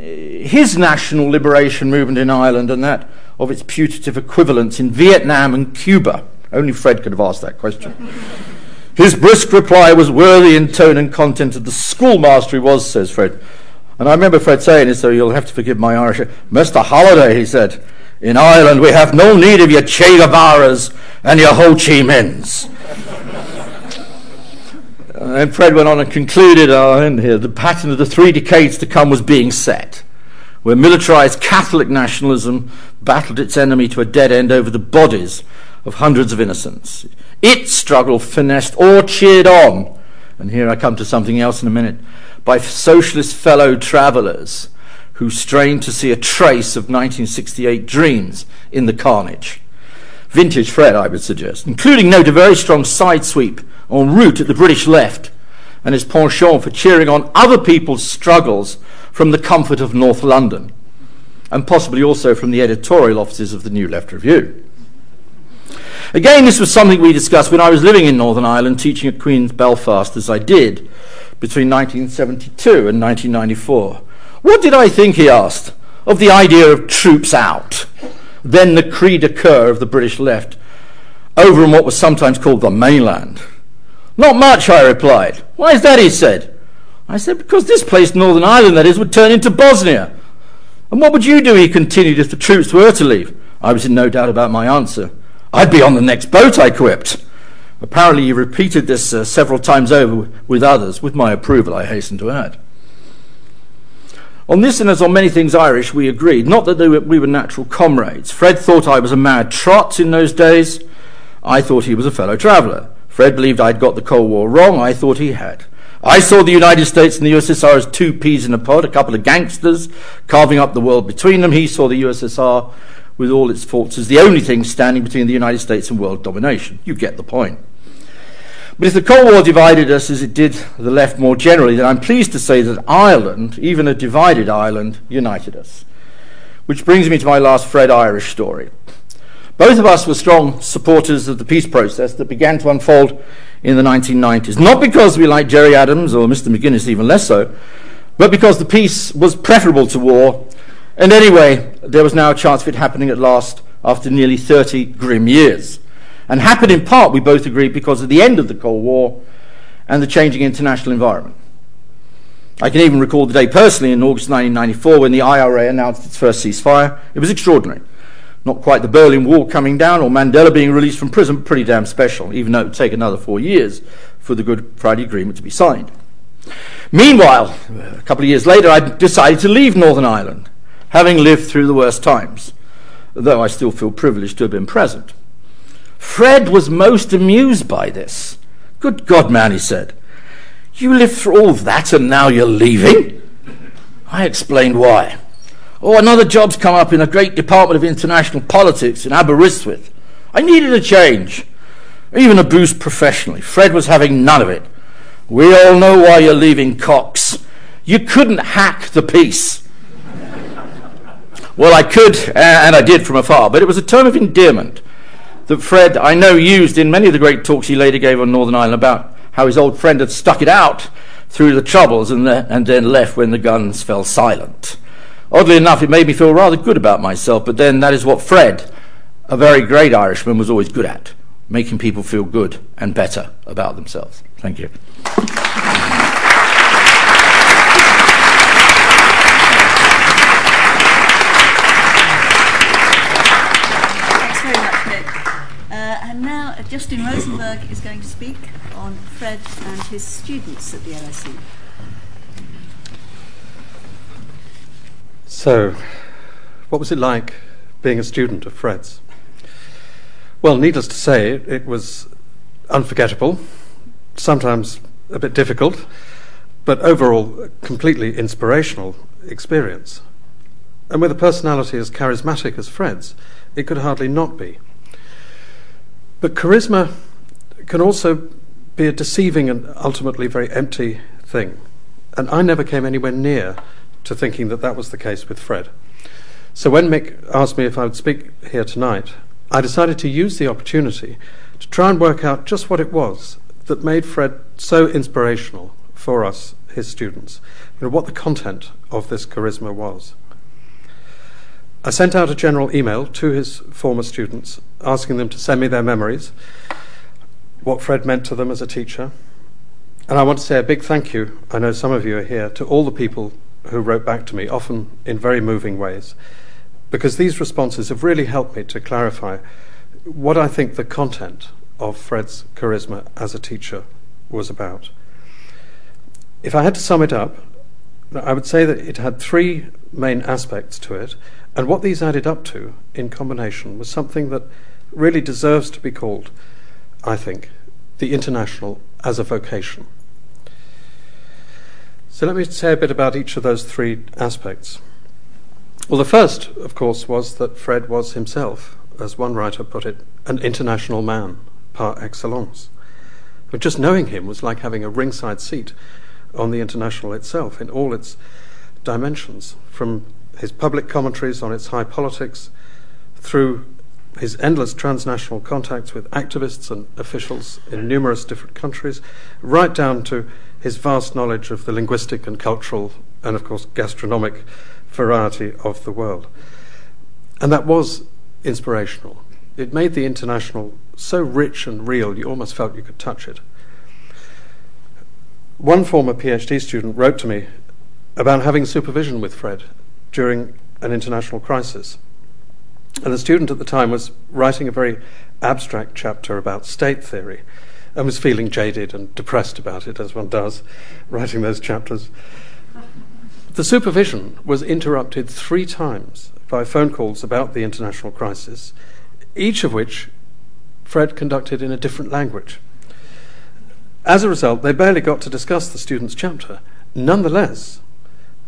his national liberation movement in Ireland and that of its putative equivalents in Vietnam and Cuba? Only Fred could have asked that question. *laughs* His brisk reply was worthy in tone and content of the schoolmaster he was, says Fred. And I remember Fred saying this, so you'll have to forgive my Irish. Mr. Halliday, he said, in Ireland we have no need of your Che Guevaras and your Ho Chi Minhs. *laughs* and Fred went on and concluded uh, in here, the pattern of the three decades to come was being set, where militarized Catholic nationalism battled its enemy to a dead end over the bodies of hundreds of innocents. Its struggle finessed or cheered on, and here I come to something else in a minute, by socialist fellow travellers who strained to see a trace of 1968 dreams in the carnage. Vintage Fred, I would suggest, including, note, a very strong side sweep en route at the British left and his penchant for cheering on other people's struggles from the comfort of North London, and possibly also from the editorial offices of the New Left Review. Again, this was something we discussed when I was living in Northern Ireland, teaching at Queen's Belfast, as I did between 1972 and 1994. What did I think, he asked, of the idea of troops out, then the cri de coeur of the British left, over in what was sometimes called the mainland? Not much, I replied. Why is that, he said. I said, because this place, Northern Ireland, that is, would turn into Bosnia. And what would you do, he continued, if the troops were to leave? I was in no doubt about my answer. I'd be on the next boat, I quipped. Apparently, he repeated this uh, several times over with others, with my approval, I hasten to add. On this and as on many things Irish, we agreed. Not that were, we were natural comrades. Fred thought I was a mad trot in those days. I thought he was a fellow traveller. Fred believed I'd got the Cold War wrong. I thought he had. I saw the United States and the USSR as two peas in a pod, a couple of gangsters carving up the world between them. He saw the USSR with all its faults as the only thing standing between the United States and world domination. You get the point. But if the Cold War divided us as it did the left more generally, then I'm pleased to say that Ireland, even a divided Ireland, united us. Which brings me to my last Fred Irish story. Both of us were strong supporters of the peace process that began to unfold in the 1990s. Not because we liked Gerry Adams or Mr. McGuinness, even less so, but because the peace was preferable to war. And anyway, there was now a chance of it happening at last after nearly 30 grim years and happened in part, we both agree, because of the end of the Cold War and the changing international environment. I can even recall the day personally in August 1994 when the IRA announced its first ceasefire. It was extraordinary. Not quite the Berlin Wall coming down or Mandela being released from prison, but pretty damn special, even though it would take another four years for the Good Friday Agreement to be signed. Meanwhile, a couple of years later, I decided to leave Northern Ireland, having lived through the worst times, though I still feel privileged to have been present. Fred was most amused by this, Good God, man, he said. You lived through all that and now you're leaving? I explained why. Oh, another job's come up in a great department of international politics in Aberystwyth. I needed a change, even a boost professionally. Fred was having none of it. We all know why you're leaving Cox. You couldn't hack the peace. well, I could, and I did from afar, but it was a term of endearment that Fred, I know, used in many of the great talks he later gave on Northern Ireland about how his old friend had stuck it out through the troubles and, the, and then left when the guns fell silent. Oddly enough, it made me feel rather good about myself, but then that is what Fred, a very great Irishman, was always good at making people feel good and better about themselves. Thank you. Thanks very much, Nick. Uh, and now uh, Justin Rosenberg is going to speak on Fred and his students at the LSE. So, what was it like being a student of Fred's? Well, needless to say, it was unforgettable, sometimes a bit difficult, but overall a completely inspirational experience. And with a personality as charismatic as Fred's, it could hardly not be. But charisma can also be a deceiving and ultimately very empty thing. And I never came anywhere near to thinking that that was the case with Fred. So when Mick asked me if I would speak here tonight, I decided to use the opportunity to try and work out just what it was that made Fred so inspirational for us, his students, you know, what the content of this charisma was. I sent out a general email to his former students asking them to send me their memories, what Fred meant to them as a teacher. And I want to say a big thank you, I know some of you are here, to all the people who wrote back to me, often in very moving ways, because these responses have really helped me to clarify what I think the content of Fred's charisma as a teacher was about. If I had to sum it up, I would say that it had three main aspects to it, and what these added up to in combination was something that really deserves to be called, I think, the international as a vocation. So let me say a bit about each of those three aspects. Well, the first, of course, was that Fred was himself, as one writer put it, an international man par excellence. But just knowing him was like having a ringside seat on the international itself in all its dimensions, from his public commentaries on its high politics, through his endless transnational contacts with activists and officials in numerous different countries, right down to his vast knowledge of the linguistic and cultural and, of course, gastronomic variety of the world. And that was inspirational. It made the international so rich and real, you almost felt you could touch it. One former PhD student wrote to me about having supervision with Fred during an international crisis. And the student at the time was writing a very abstract chapter about state theory and was feeling jaded and depressed about it, as one does, writing those chapters. The supervision was interrupted three times by phone calls about the international crisis, each of which Fred conducted in a different language. As a result, they barely got to discuss the student's chapter. Nonetheless,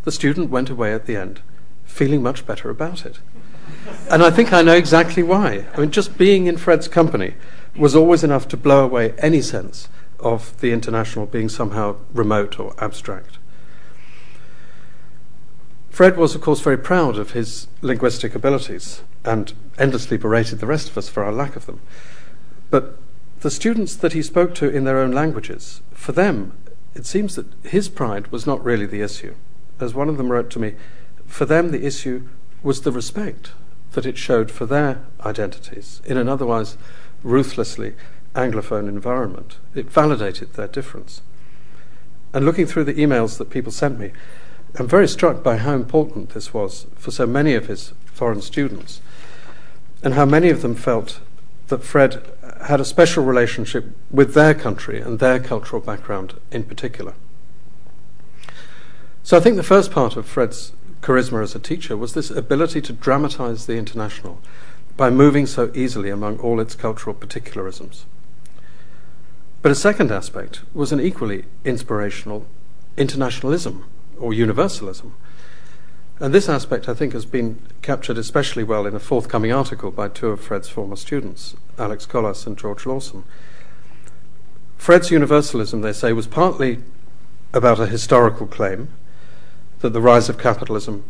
the student went away at the end feeling much better about it. And I think I know exactly why. I mean, just being in Fred's company was always enough to blow away any sense of the international being somehow remote or abstract. Fred was, of course, very proud of his linguistic abilities and endlessly berated the rest of us for our lack of them. But the students that he spoke to in their own languages, for them, it seems that his pride was not really the issue. As one of them wrote to me, for them the issue was the respect that it showed for their identities in an otherwise ruthlessly Anglophone environment. It validated their difference. And looking through the emails that people sent me, I'm very struck by how important this was for so many of his foreign students, and how many of them felt that Fred had a special relationship with their country and their cultural background in particular. So I think the first part of Fred's charisma as a teacher was this ability to dramatize the international by moving so easily among all its cultural particularisms. But a second aspect was an equally inspirational internationalism or universalism. And this aspect, I think, has been captured especially well in a forthcoming article by two of Fred's former students, Alex Colas and George Lawson. Fred's universalism, they say, was partly about a historical claim that the rise of capitalism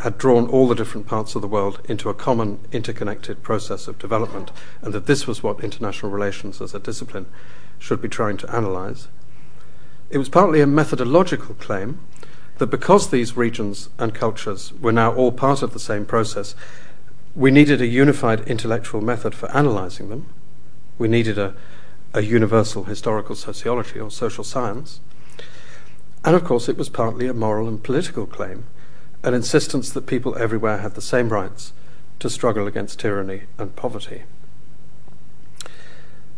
had drawn all the different parts of the world into a common interconnected process of development, and that this was what international relations as a discipline should be trying to analyze. It was partly a methodological claim that because these regions and cultures were now all part of the same process, we needed a unified intellectual method for analyzing them. We needed a, a universal historical sociology or social science. And of course, it was partly a moral and political claim, an insistence that people everywhere had the same rights to struggle against tyranny and poverty.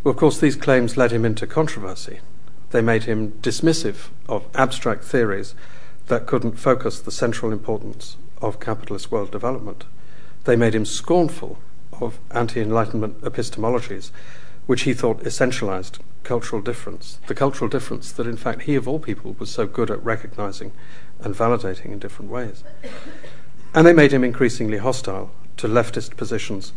Well, of course, these claims led him into controversy. They made him dismissive of abstract theories that couldn't focus the central importance of capitalist world development. They made him scornful of anti Enlightenment epistemologies, which he thought essentialized cultural difference, the cultural difference that, in fact, he of all people was so good at recognizing and validating in different ways. And they made him increasingly hostile to leftist positions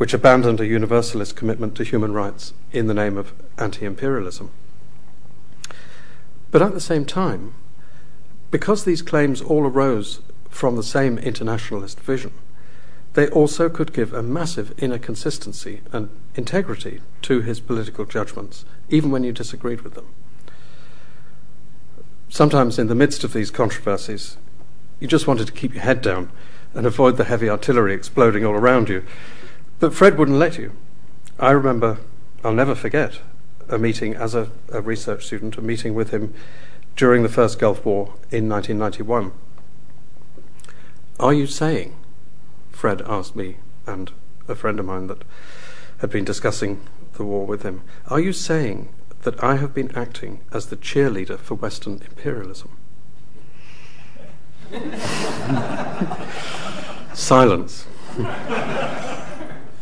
which abandoned a universalist commitment to human rights in the name of anti imperialism. But at the same time, because these claims all arose from the same internationalist vision, they also could give a massive inner consistency and integrity to his political judgments, even when you disagreed with them. Sometimes, in the midst of these controversies, you just wanted to keep your head down and avoid the heavy artillery exploding all around you. But Fred wouldn't let you. I remember, I'll never forget, a meeting as a, a research student, a meeting with him during the first Gulf War in 1991. Are you saying, Fred asked me and a friend of mine that had been discussing the war with him, are you saying that I have been acting as the cheerleader for Western imperialism? *laughs* Silence.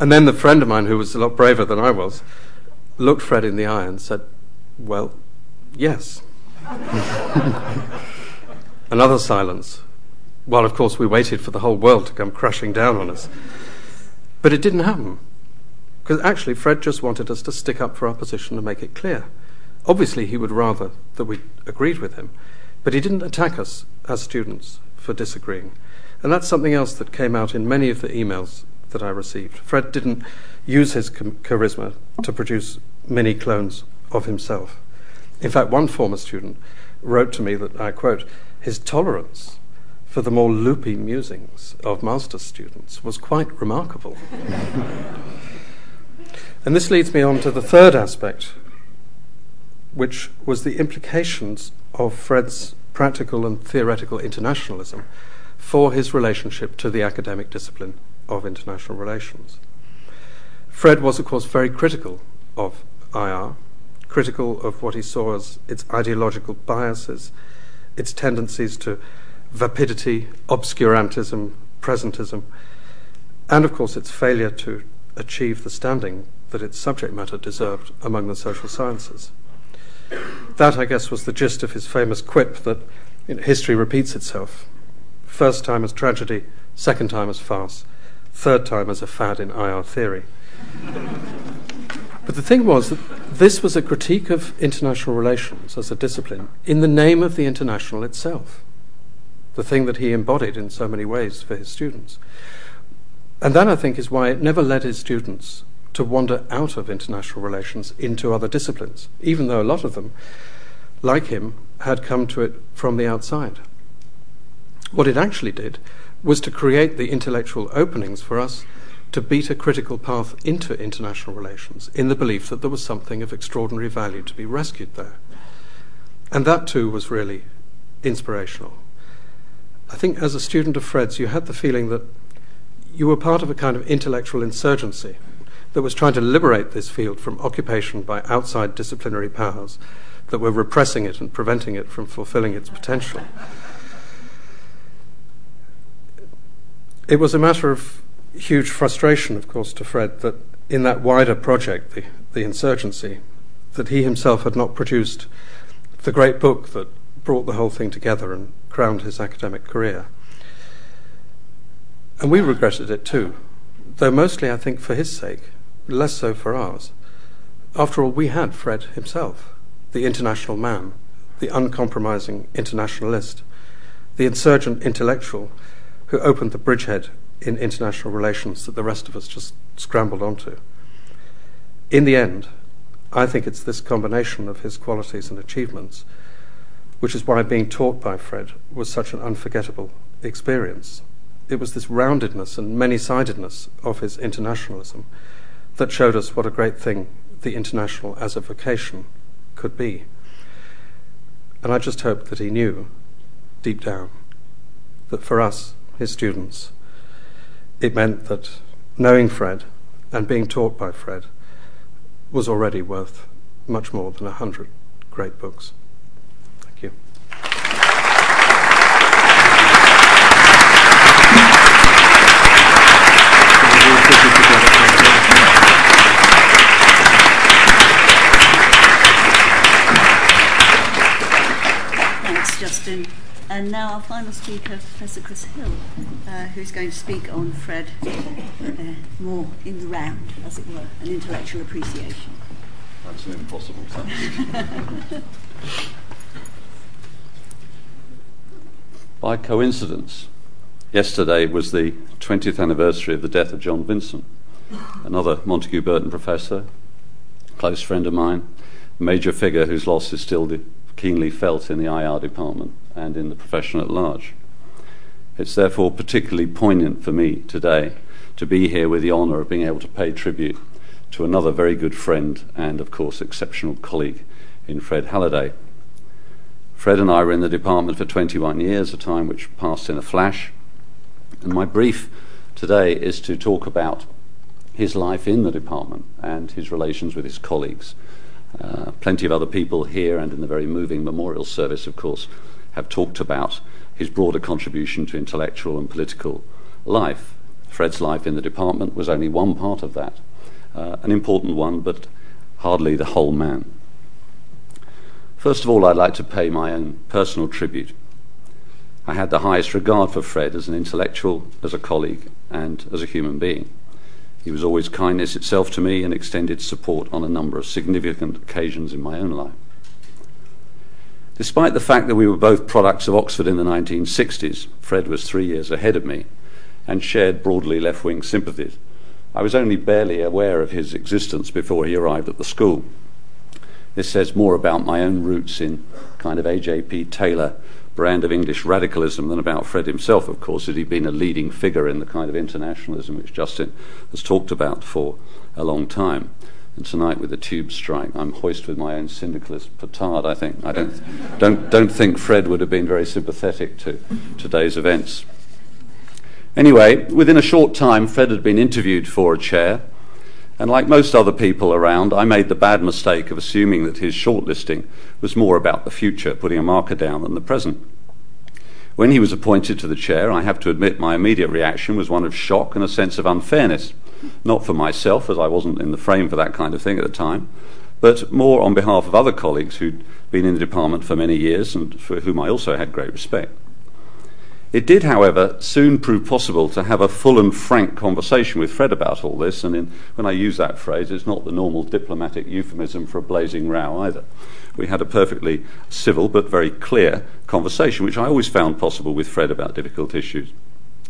and then the friend of mine, who was a lot braver than I was, looked Fred in the eye and said, Well, yes. *laughs* Another silence, while of course we waited for the whole world to come crashing down on us. But it didn't happen. Because actually, Fred just wanted us to stick up for our position and make it clear. Obviously, he would rather that we agreed with him, but he didn't attack us as students for disagreeing. And that's something else that came out in many of the emails that I received. Fred didn't use his charisma to produce many clones of himself. In fact, one former student wrote to me that, I quote, his tolerance for the more loopy musings of master's students was quite remarkable. *laughs* and this leads me on to the third aspect, which was the implications of Fred's practical and theoretical internationalism for his relationship to the academic discipline of international relations. Fred was, of course, very critical of IR, critical of what he saw as its ideological biases, its tendencies to vapidity, obscurantism, presentism, and of course its failure to achieve the standing that its subject matter deserved among the social sciences. That, I guess, was the gist of his famous quip that you know, history repeats itself. First time as tragedy, second time as farce, third time as a fad in IR theory. But the thing was that this was a critique of international relations as a discipline in the name of the international itself, the thing that he embodied in so many ways for his students. And that, I think, is why it never led his students to wander out of international relations into other disciplines, even though a lot of them, like him, had come to it from the outside. What it actually did was to create the intellectual openings for us to beat a critical path into international relations in the belief that there was something of extraordinary value to be rescued there. And that too was really inspirational. I think as a student of Fred's, you had the feeling that you were part of a kind of intellectual insurgency that was trying to liberate this field from occupation by outside disciplinary powers that were repressing it and preventing it from fulfilling its potential. It was a matter of huge frustration, of course, to Fred that in that wider project, the, the insurgency, that he himself had not produced the great book that brought the whole thing together and crowned his academic career. And we regretted it too, though mostly, I think, for his sake, less so for ours. After all, we had Fred himself, the international man, the uncompromising internationalist, the insurgent intellectual who opened the bridgehead in international relations that the rest of us just scrambled onto. In the end, I think it's this combination of his qualities and achievements, which is why being taught by Fred was such an unforgettable experience. It was this roundedness and many sidedness of his internationalism that showed us what a great thing the international as a vocation could be. And I just hope that he knew, deep down, that for us, his students, it meant that knowing Fred and being taught by Fred was already worth much more than a hundred great books. Thank you. Thanks, Justin. And now our final speaker, Professor Chris Hill, uh, who's going to speak on Fred uh, more in the round, as it were, an intellectual appreciation. That's an impossible task. *laughs* By coincidence, yesterday was the 20th anniversary of the death of John Vincent, another Montague Burton professor, close friend of mine, major figure whose loss is still keenly felt in the IR department and in the profession at large. It's therefore particularly poignant for me today to be here with the honour of being able to pay tribute to another very good friend and, of course, exceptional colleague in Fred Halliday. Fred and I were in the department for 21 years, a time which passed in a flash. And my brief today is to talk about his life in the department and his relations with his colleagues. Uh, plenty of other people here and in the very moving memorial service, of course, have talked about his broader contribution to intellectual and political life. Fred's life in the department was only one part of that, uh, an important one, but hardly the whole man. First of all, I'd like to pay my own personal tribute. I had the highest regard for Fred as an intellectual, as a colleague, and as a human being. He was always kindness itself to me and extended support on a number of significant occasions in my own life. Despite the fact that we were both products of Oxford in the 1960s, Fred was three years ahead of me and shared broadly left wing sympathies. I was only barely aware of his existence before he arrived at the school. This says more about my own roots in kind of A.J.P. Taylor brand of English radicalism than about Fred himself, of course, had he been a leading figure in the kind of internationalism which Justin has talked about for a long time. And tonight, with the tube strike, I'm hoist with my own syndicalist petard. I think I don't don't don't think Fred would have been very sympathetic to today's events. Anyway, within a short time, Fred had been interviewed for a chair, and like most other people around, I made the bad mistake of assuming that his shortlisting was more about the future, putting a marker down, than the present. When he was appointed to the chair, I have to admit my immediate reaction was one of shock and a sense of unfairness not for myself, as I wasn't in the frame for that kind of thing at the time, but more on behalf of other colleagues who'd been in the department for many years and for whom I also had great respect. It did, however, soon prove possible to have a full and frank conversation with Fred about all this, and in, when I use that phrase, it's not the normal diplomatic euphemism for a blazing row either. We had a perfectly civil but very clear conversation, which I always found possible with Fred about difficult issues.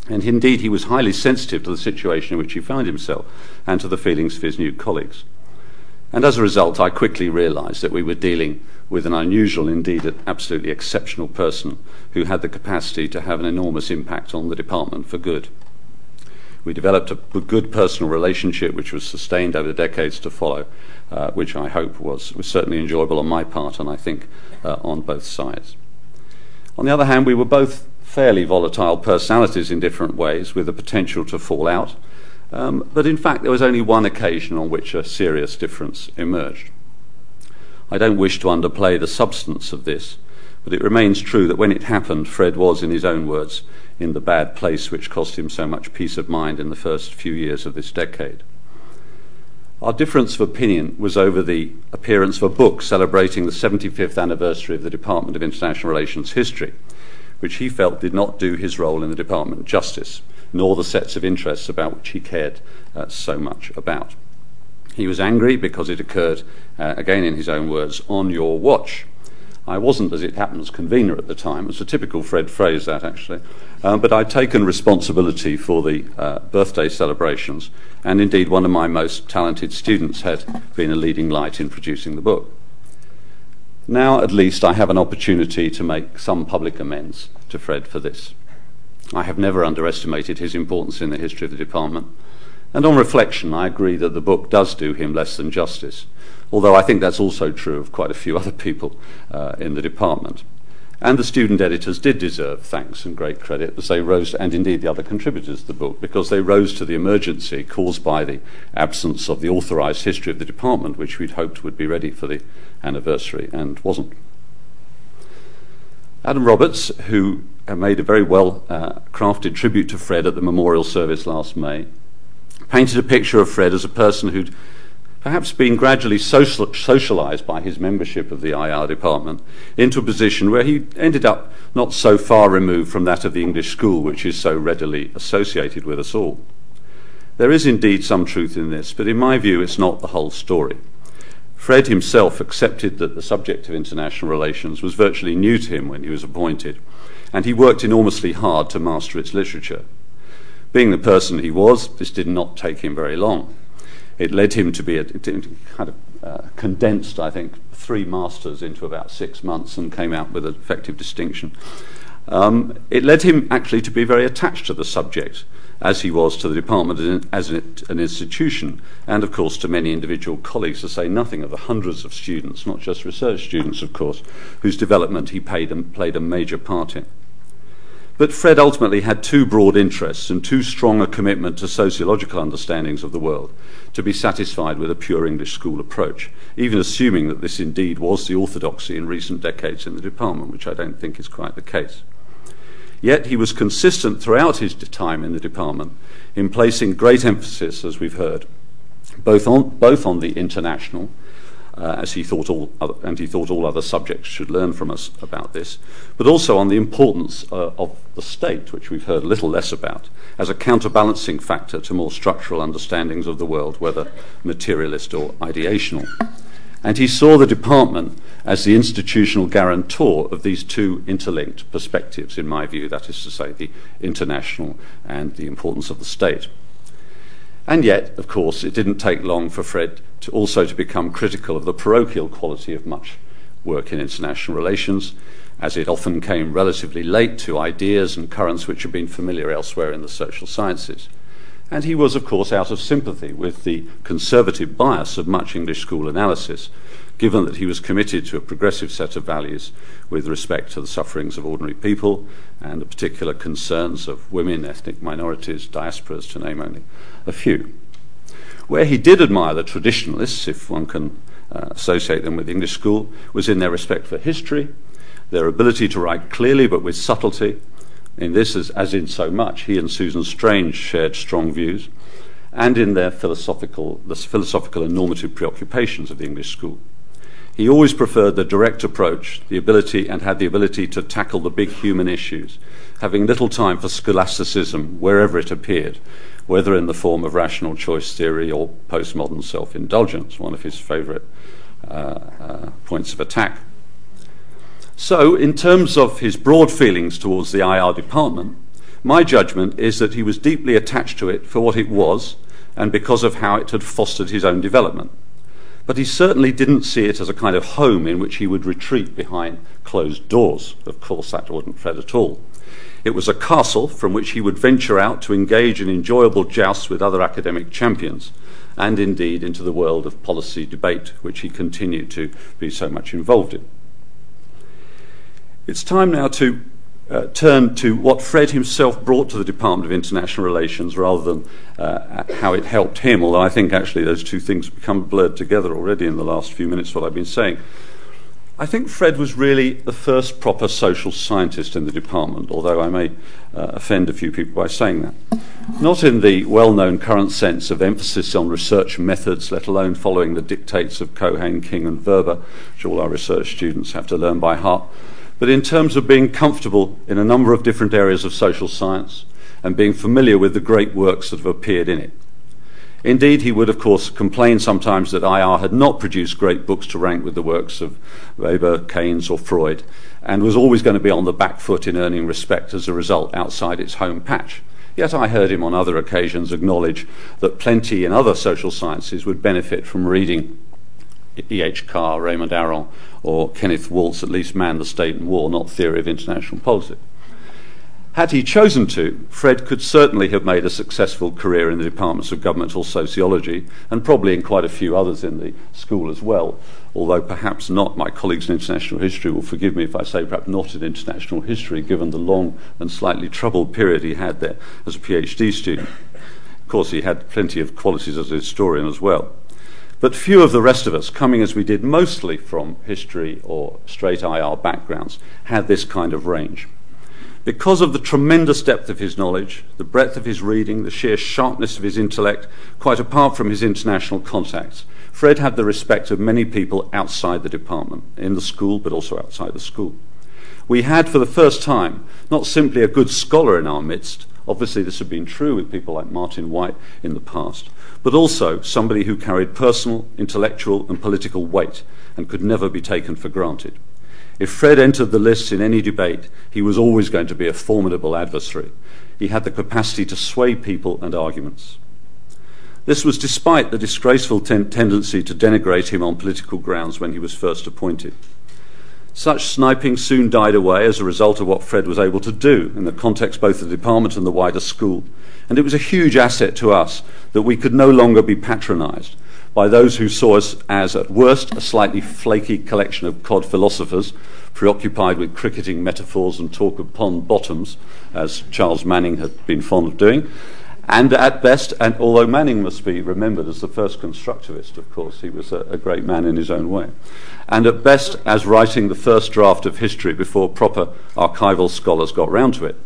And indeed, he was highly sensitive to the situation in which he found himself and to the feelings of his new colleagues. And as a result, I quickly realized that we were dealing with an unusual, indeed an absolutely exceptional person who had the capacity to have an enormous impact on the department for good. We developed a good personal relationship which was sustained over the decades to follow, uh, which I hope was, was certainly enjoyable on my part and I think uh, on both sides. On the other hand, we were both fairly volatile personalities in different ways with the potential to fall out. Um, but in fact, there was only one occasion on which a serious difference emerged. I don't wish to underplay the substance of this, but it remains true that when it happened, Fred was, in his own words, in the bad place which cost him so much peace of mind in the first few years of this decade. Our difference of opinion was over the appearance of a book celebrating the 75th anniversary of the Department of International Relations history, which he felt did not do his role in the Department justice, nor the sets of interests about which he cared uh, so much about. He was angry because it occurred, uh, again in his own words, on your watch. I wasn't, as it happens, convener at the time. It's a typical Fred phrase, that actually. Um, but I'd taken responsibility for the uh, birthday celebrations, and indeed, one of my most talented students had been a leading light in producing the book. Now, at least, I have an opportunity to make some public amends to Fred for this. I have never underestimated his importance in the history of the department, and on reflection, I agree that the book does do him less than justice although I think that's also true of quite a few *laughs* other people uh, in the department. And the student editors did deserve thanks and great credit as they rose, and indeed the other contributors to the book, because they rose to the emergency caused by the absence of the authorised history of the department, which we'd hoped would be ready for the anniversary and wasn't. Adam Roberts, who made a very well uh, crafted tribute to Fred at the memorial service last May, painted a picture of Fred as a person who'd perhaps been gradually social, socialized by his membership of the IR department into a position where he ended up not so far removed from that of the English school, which is so readily associated with us all. There is indeed some truth in this, but in my view, it's not the whole story. Fred himself accepted that the subject of international relations was virtually new to him when he was appointed, and he worked enormously hard to master its literature. Being the person he was, this did not take him very long it led him to be a, to kind of uh, condensed, I think, three masters into about six months and came out with an effective distinction. Um, it led him actually to be very attached to the subject, as he was to the department as an, institution, and of course to many individual colleagues, to say nothing of the hundreds of students, not just research students, of course, whose development he paid and played a major part in. But Fred ultimately had too broad interests and too strong a commitment to sociological understandings of the world to be satisfied with a pure English school approach, even assuming that this indeed was the orthodoxy in recent decades in the department, which I don't think is quite the case. Yet he was consistent throughout his time in the department in placing great emphasis, as we've heard, both on, both on the international uh, as he thought all other, and he thought all other subjects should learn from us about this, but also on the importance uh, of the state, which we've heard a little less about, as a counterbalancing factor to more structural understandings of the world, whether materialist or ideational. And he saw the department as the institutional guarantor of these two interlinked perspectives, in my view, that is to say, the international and the importance of the state. And yet, of course, it didn't take long for Fred to also to become critical of the parochial quality of much work in international relations, as it often came relatively late to ideas and currents which had been familiar elsewhere in the social sciences. And he was, of course, out of sympathy with the conservative bias of much English school analysis, given that he was committed to a progressive set of values with respect to the sufferings of ordinary people and the particular concerns of women, ethnic minorities, diasporas, to name only a few. Where he did admire the traditionalists, if one can uh, associate them with the English school, was in their respect for history, their ability to write clearly but with subtlety. In this, as, as in so much, he and Susan Strange shared strong views, and in their philosophical, the philosophical and normative preoccupations of the English school. He always preferred the direct approach, the ability, and had the ability to tackle the big human issues, having little time for scholasticism wherever it appeared, whether in the form of rational choice theory or postmodern self indulgence, one of his favourite uh, uh, points of attack. So, in terms of his broad feelings towards the IR department, my judgment is that he was deeply attached to it for what it was and because of how it had fostered his own development. But he certainly didn't see it as a kind of home in which he would retreat behind closed doors. Of course, that wasn't Fred at all. It was a castle from which he would venture out to engage in enjoyable jousts with other academic champions, and indeed into the world of policy debate, which he continued to be so much involved in. It's time now to uh, turn to what Fred himself brought to the Department of International Relations rather than uh, how it helped him, although I think actually those two things have become blurred together already in the last few minutes, what I've been saying. I think Fred was really the first proper social scientist in the department, although I may uh, offend a few people by saying that. Not in the well known current sense of emphasis on research methods, let alone following the dictates of Keohane, King, and Verba, which all our research students have to learn by heart, but in terms of being comfortable in a number of different areas of social science and being familiar with the great works that have appeared in it. Indeed, he would, of course, complain sometimes that IR had not produced great books to rank with the works of Weber, Keynes, or Freud, and was always going to be on the back foot in earning respect as a result outside its home patch. Yet I heard him on other occasions acknowledge that plenty in other social sciences would benefit from reading E.H. Carr, Raymond Aron, or Kenneth Waltz, at least Man, the State and War, not Theory of International Politics. Had he chosen to, Fred could certainly have made a successful career in the departments of governmental sociology and probably in quite a few others in the school as well, although perhaps not. My colleagues in international history will forgive me if I say perhaps not in international history, given the long and slightly troubled period he had there as a PhD student. Of course, he had plenty of qualities as a historian as well. But few of the rest of us, coming as we did mostly from history or straight IR backgrounds, had this kind of range. Because of the tremendous depth of his knowledge, the breadth of his reading, the sheer sharpness of his intellect, quite apart from his international contacts, Fred had the respect of many people outside the department, in the school, but also outside the school. We had, for the first time, not simply a good scholar in our midst, obviously this had been true with people like Martin Wight in the past, but also somebody who carried personal, intellectual, and political weight and could never be taken for granted. If Fred entered the lists in any debate, he was always going to be a formidable adversary. He had the capacity to sway people and arguments. This was despite the disgraceful ten- tendency to denigrate him on political grounds when he was first appointed. Such sniping soon died away as a result of what Fred was able to do in the context both of the department and the wider school. And it was a huge asset to us that we could no longer be patronised by those who saw us as, at worst, a slightly flaky collection of cod philosophers preoccupied with cricketing metaphors and talk of pond bottoms, as Charles Manning had been fond of doing. And at best, and although Manning must be remembered as the first constructivist, of course, he was a, a great man in his own way, and at best as writing the first draft of history before proper archival scholars got round to it.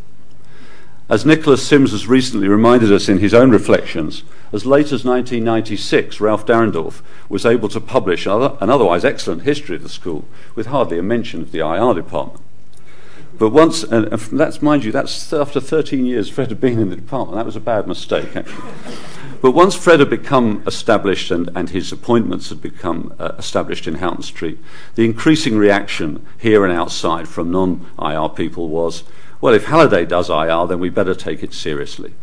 As Nicholas Sims has recently reminded us in his own reflections, as late as 1996, Ralph Dahrendorf was able to publish an otherwise excellent history of the school with hardly a mention of the IR department. But once, and that's, mind you, that's after 13 years Fred had been in the department. That was a bad mistake, actually. But once Fred had become established and, and his appointments had become uh, established in Houghton Street, the increasing reaction here and outside from non IR people was well, if Halliday does IR, then we better take it seriously.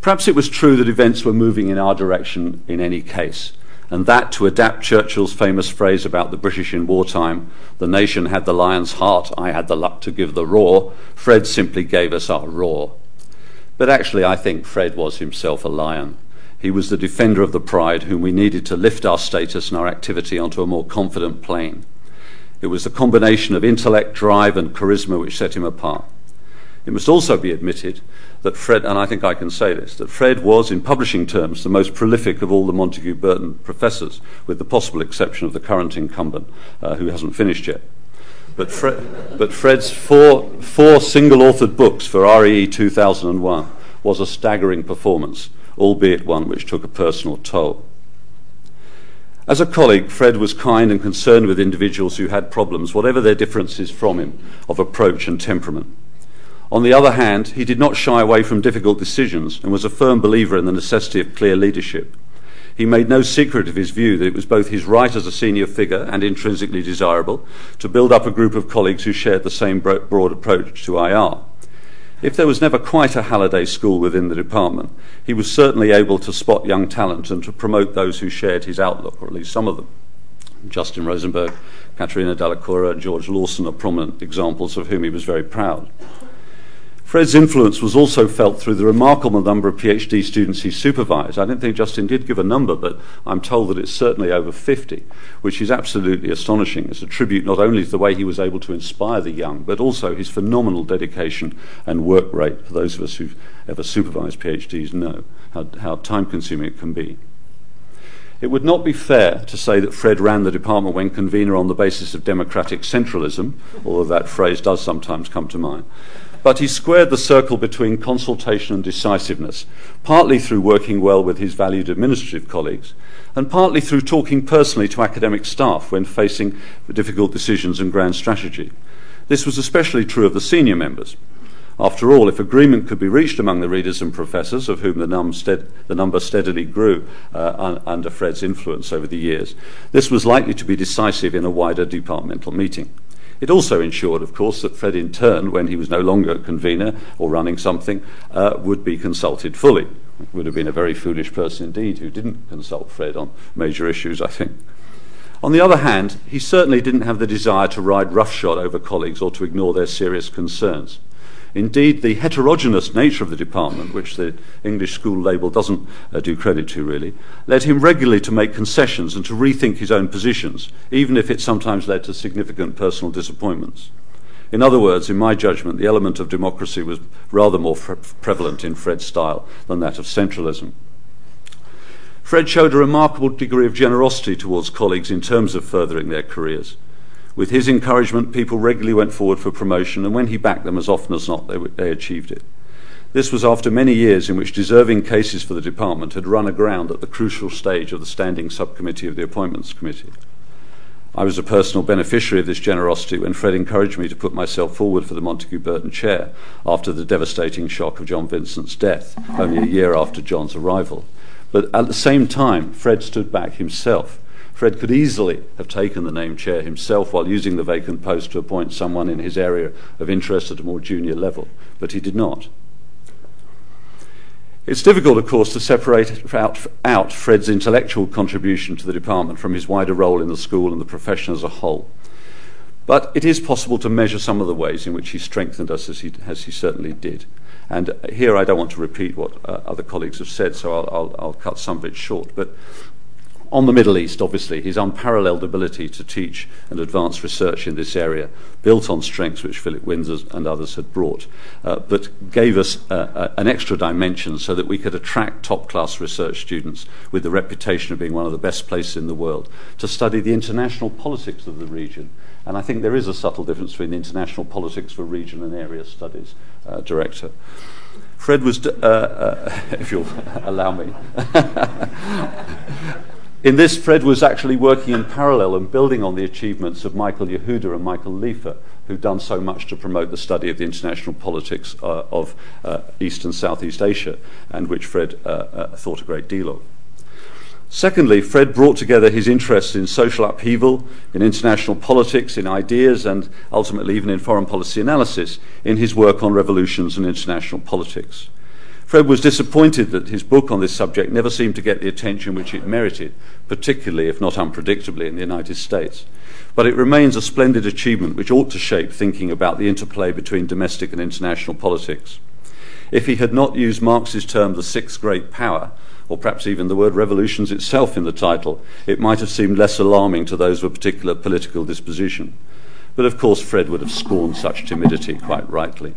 Perhaps it was true that events were moving in our direction in any case, and that, to adapt Churchill's famous phrase about the British in wartime, the nation had the lion's heart, I had the luck to give the roar, Fred simply gave us our roar. But actually, I think Fred was himself a lion. He was the defender of the pride whom we needed to lift our status and our activity onto a more confident plane. It was the combination of intellect, drive, and charisma which set him apart. It must also be admitted that Fred, and I think I can say this, that Fred was, in publishing terms, the most prolific of all the Montagu Burton professors, with the possible exception of the current incumbent, uh, who hasn't finished yet. But, but Fred's four, four single authored books for RAE 2001 was a staggering performance, albeit one which took a personal toll. As a colleague, Fred was kind and concerned with individuals who had problems, whatever their differences from him, of approach and temperament. On the other hand, he did not shy away from difficult decisions and was a firm believer in the necessity of clear leadership. He made no secret of his view that it was both his right as a senior figure and intrinsically desirable to build up a group of colleagues who shared the same broad approach to IR. If there was never quite a Halliday school within the department, he was certainly able to spot young talent and to promote those who shared his outlook, or at least some of them. Justin Rosenberg, Katerina Dalacoura, and George Lawson are prominent examples of whom he was very proud. Fred's influence was also felt through the remarkable number of PhD students he supervised. I don't think Justin did give a number, but I'm told that it's certainly over 50, which is absolutely astonishing. It's a tribute not only to the way he was able to inspire the young, but also his phenomenal dedication and work rate. For those of us who've ever supervised PhDs know how, how time consuming it can be. It would not be fair to say that Fred ran the department when convener on the basis of democratic centralism, although that phrase does sometimes come to mind. But he squared the circle between consultation and decisiveness, partly through working well with his valued administrative colleagues, and partly through talking personally to academic staff when facing difficult decisions and grand strategy. This was especially true of the senior members. After all, if agreement could be reached among the readers and professors, of whom the, num stead, the number steadily grew uh, un under Fred's influence over the years, this was likely to be decisive in a wider departmental meeting. It also ensured, of course, that Fred, in turn, when he was no longer convener or running something, uh, would be consulted fully. It would have been a very foolish person indeed who didn't consult Fred on major issues, I think. On the other hand, he certainly didn't have the desire to ride roughshod over colleagues or to ignore their serious concerns. Indeed, the heterogeneous nature of the department, which the English school label doesn't uh, do credit to really, led him regularly to make concessions and to rethink his own positions, even if it sometimes led to significant personal disappointments. In other words, in my judgment, the element of democracy was rather more pre- prevalent in Fred's style than that of centralism. Fred showed a remarkable degree of generosity towards colleagues in terms of furthering their careers. With his encouragement, people regularly went forward for promotion, and when he backed them, as often as not, they, they achieved it. This was after many years in which deserving cases for the department had run aground at the crucial stage of the standing subcommittee of the Appointments Committee. I was a personal beneficiary of this generosity when Fred encouraged me to put myself forward for the Montagu Burton chair after the devastating shock of John Vincent's death, only a year after John's arrival. But at the same time, Fred stood back himself Fred could easily have taken the name chair himself while using the vacant post to appoint someone in his area of interest at a more junior level, but he did not. It's difficult, of course, to separate out, out, Fred's intellectual contribution to the department from his wider role in the school and the profession as a whole. But it is possible to measure some of the ways in which he strengthened us, as he, as he certainly did. And here I don't want to repeat what uh, other colleagues have said, so I'll, I'll, I'll cut some of it short. But on the Middle East, obviously, his unparalleled ability to teach and advance research in this area, built on strengths which Philip Windsor and others had brought, uh, but gave us uh, an extra dimension so that we could attract top class research students with the reputation of being one of the best places in the world to study the international politics of the region. And I think there is a subtle difference between the international politics for region and area studies uh, director. Fred was, uh, uh, *laughs* if you'll *laughs* allow me. *laughs* In this, Fred was actually working in parallel and building on the achievements of Michael Yahuda and Michael Leifer, who'd done so much to promote the study of the international politics uh, of uh, East and Southeast Asia, and which Fred uh, uh, thought a great deal of. Secondly, Fred brought together his interests in social upheaval, in international politics, in ideas, and ultimately even in foreign policy analysis in his work on revolutions and international politics. Fred was disappointed that his book on this subject never seemed to get the attention which it merited, particularly, if not unpredictably, in the United States. But it remains a splendid achievement which ought to shape thinking about the interplay between domestic and international politics. If he had not used Marx's term, the sixth great power, or perhaps even the word revolutions itself in the title, it might have seemed less alarming to those of a particular political disposition. But of course, Fred would have scorned such timidity quite rightly.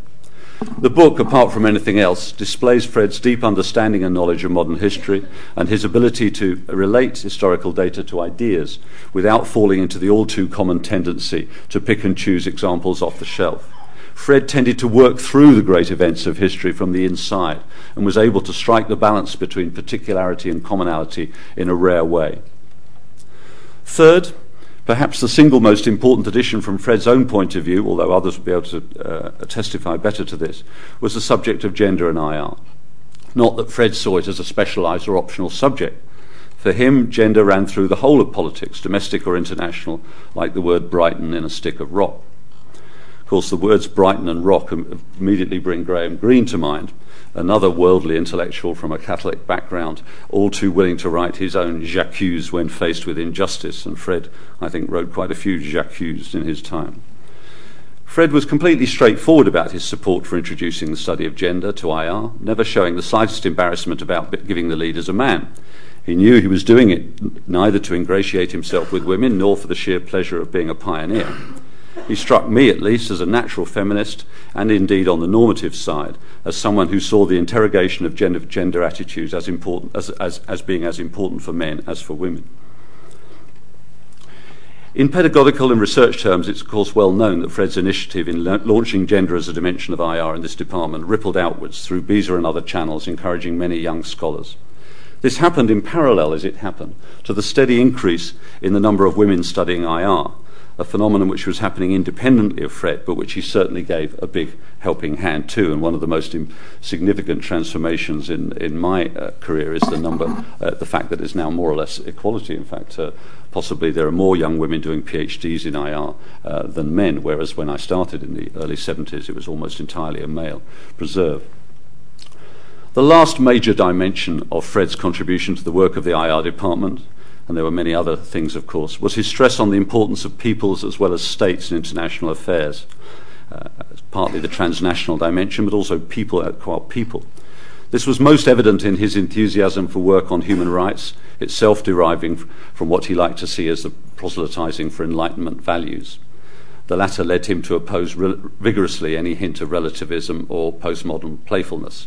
The book, apart from anything else, displays Fred's deep understanding and knowledge of modern history and his ability to relate historical data to ideas without falling into the all too common tendency to pick and choose examples off the shelf. Fred tended to work through the great events of history from the inside and was able to strike the balance between particularity and commonality in a rare way. Third, Perhaps the single most important addition from Fred's own point of view, although others will be able to uh, testify better to this, was the subject of gender and IR. Not that Fred saw it as a specialised or optional subject. For him, gender ran through the whole of politics, domestic or international, like the word Brighton in a stick of rock. Of course, the words Brighton and rock immediately bring Graham Greene to mind, another worldly intellectual from a Catholic background, all too willing to write his own j'accuse when faced with injustice. And Fred, I think, wrote quite a few j'accused in his time. Fred was completely straightforward about his support for introducing the study of gender to IR, never showing the slightest embarrassment about giving the lead as a man. He knew he was doing it neither to ingratiate himself with women nor for the sheer pleasure of being a pioneer. He struck me, at least, as a natural feminist, and indeed on the normative side, as someone who saw the interrogation of gender, gender attitudes as, important, as, as, as being as important for men as for women. In pedagogical and research terms, it's of course well known that Fred's initiative in la- launching gender as a dimension of IR in this department rippled outwards through BISA and other channels, encouraging many young scholars. This happened in parallel, as it happened, to the steady increase in the number of women studying IR, a phenomenon which was happening independently of Fred, but which he certainly gave a big helping hand to. And one of the most significant transformations in, in my uh, career is the number, uh, the fact that it's now more or less equality. In fact, uh, possibly there are more young women doing PhDs in IR uh, than men, whereas when I started in the early 70s, it was almost entirely a male preserve. The last major dimension of Fred's contribution to the work of the IR department, and there were many other things, of course, was his stress on the importance of peoples as well as states in international affairs. Uh, partly the transnational dimension, but also people at qua people. This was most evident in his enthusiasm for work on human rights, itself deriving from what he liked to see as the proselytizing for Enlightenment values. The latter led him to oppose re- vigorously any hint of relativism or postmodern playfulness.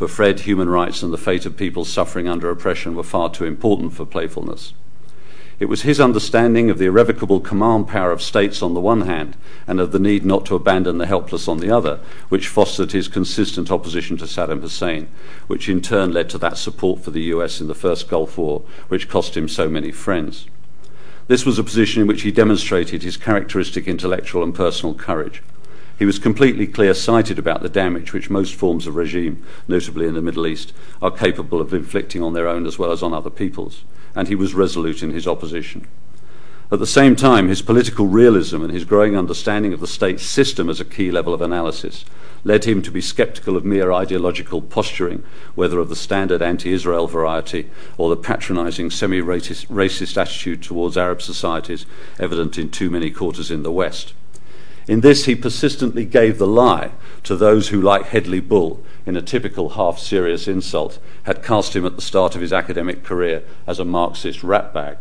For Fred, human rights and the fate of people suffering under oppression were far too important for playfulness. It was his understanding of the irrevocable command power of states on the one hand and of the need not to abandon the helpless on the other, which fostered his consistent opposition to Saddam Hussein, which in turn led to that support for the US in the first Gulf War, which cost him so many friends. This was a position in which he demonstrated his characteristic intellectual and personal courage. He was completely clear sighted about the damage which most forms of regime, notably in the Middle East, are capable of inflicting on their own as well as on other peoples, and he was resolute in his opposition. At the same time, his political realism and his growing understanding of the state system as a key level of analysis led him to be sceptical of mere ideological posturing, whether of the standard anti Israel variety or the patronizing semi racist attitude towards Arab societies evident in too many quarters in the West. In this, he persistently gave the lie to those who, like Hedley Bull, in a typical half serious insult, had cast him at the start of his academic career as a Marxist ratbag.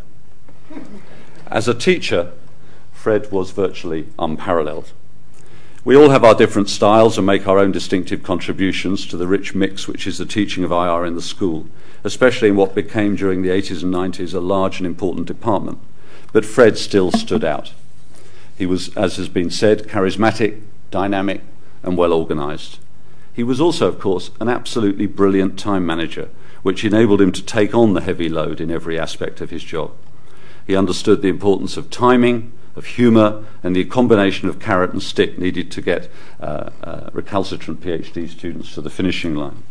As a teacher, Fred was virtually unparalleled. We all have our different styles and make our own distinctive contributions to the rich mix which is the teaching of IR in the school, especially in what became during the 80s and 90s a large and important department. But Fred still stood out. He was, as has been said, charismatic, dynamic, and well organized. He was also, of course, an absolutely brilliant time manager, which enabled him to take on the heavy load in every aspect of his job. He understood the importance of timing, of humour, and the combination of carrot and stick needed to get uh, uh, recalcitrant PhD students to the finishing line.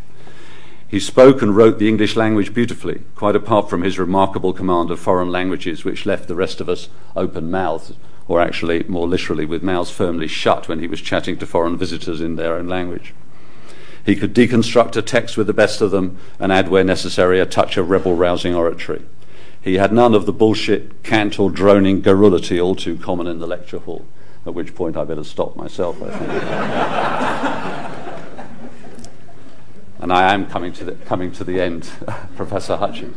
He spoke and wrote the English language beautifully, quite apart from his remarkable command of foreign languages, which left the rest of us open mouthed or actually more literally with mouths firmly shut when he was chatting to foreign visitors in their own language. He could deconstruct a text with the best of them and add, where necessary, a touch of rebel rousing oratory. He had none of the bullshit, cant, or droning garrulity all too common in the lecture hall, at which point I better stop myself, I think. *laughs* and I am coming to the, coming to the end, *laughs* Professor Hutchings.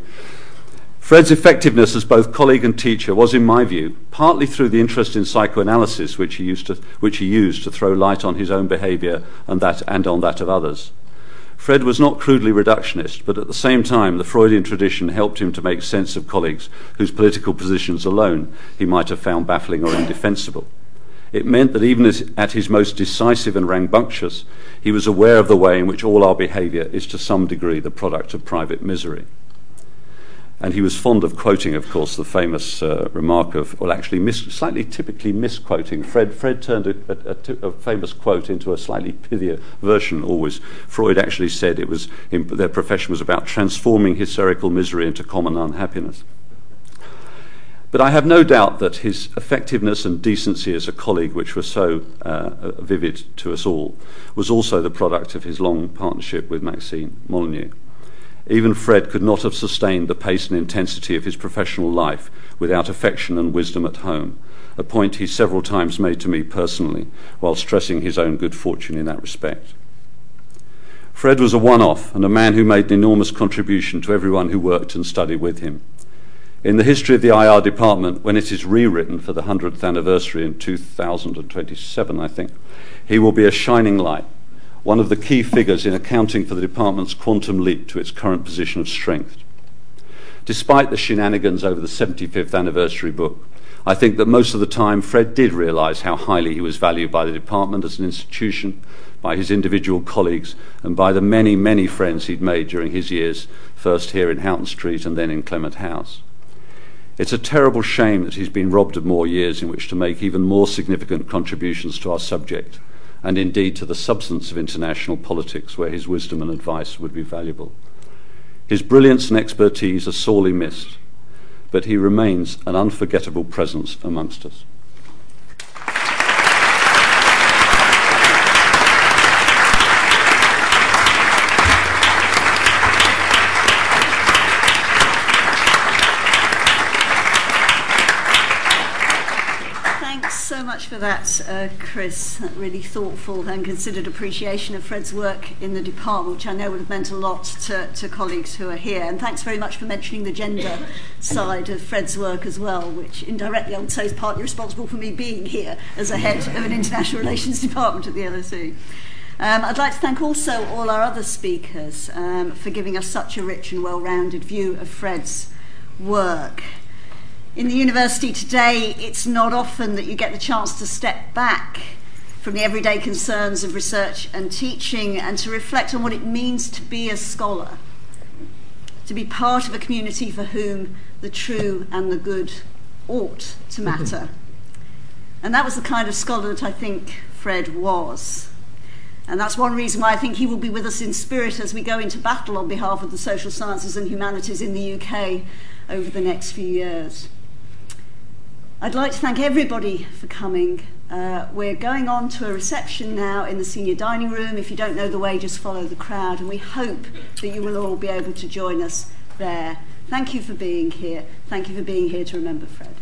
Fred's effectiveness as both colleague and teacher was, in my view, partly through the interest in psychoanalysis which he used to, which he used to throw light on his own behaviour and, and on that of others. Fred was not crudely reductionist, but at the same time, the Freudian tradition helped him to make sense of colleagues whose political positions alone he might have found baffling or indefensible. It meant that even at his most decisive and rambunctious, he was aware of the way in which all our behaviour is to some degree the product of private misery. And he was fond of quoting, of course, the famous uh, remark of, well, actually, mis- slightly typically misquoting. Fred, Fred turned a, famous quote into a slightly pithier version always. Freud actually said it was their profession was about transforming hysterical misery into common unhappiness. But I have no doubt that his effectiveness and decency as a colleague, which were so uh, vivid to us all, was also the product of his long partnership with Maxine Molyneux. Even Fred could not have sustained the pace and intensity of his professional life without affection and wisdom at home, a point he several times made to me personally, while stressing his own good fortune in that respect. Fred was a one off and a man who made an enormous contribution to everyone who worked and studied with him. In the history of the IR department, when it is rewritten for the 100th anniversary in 2027, I think, he will be a shining light, one of the key figures in accounting for the department's quantum leap to its current position of strength. Despite the shenanigans over the 75th anniversary book, I think that most of the time Fred did realise how highly he was valued by the department as an institution, by his individual colleagues, and by the many, many friends he'd made during his years, first here in Houghton Street and then in Clement House. It's a terrible shame that he's been robbed of more years in which to make even more significant contributions to our subject, and indeed to the substance of international politics, where his wisdom and advice would be valuable. His brilliance and expertise are sorely missed, but he remains an unforgettable presence amongst us. so much for that, uh, Chris. That really thoughtful and considered appreciation of Fred's work in the department, which I know would have meant a lot to, to colleagues who are here. And thanks very much for mentioning the gender *coughs* side of Fred's work as well, which indirectly I would say is partly responsible for me being here as a head of an international *laughs* relations department at the LSE. Um, I'd like to thank also all our other speakers um, for giving us such a rich and well rounded view of Fred's work in the university today, it's not often that you get the chance to step back from the everyday concerns of research and teaching and to reflect on what it means to be a scholar, to be part of a community for whom the true and the good ought to mm-hmm. matter. And that was the kind of scholar that I think Fred was. And that's one reason why I think he will be with us in spirit as we go into battle on behalf of the social sciences and humanities in the UK over the next few years. I'd like to thank everybody for coming. Uh, we're going on to a reception now in the senior dining room. If you don't know the way, just follow the crowd, and we hope that you will all be able to join us there. Thank you for being here. Thank you for being here to remember Fred.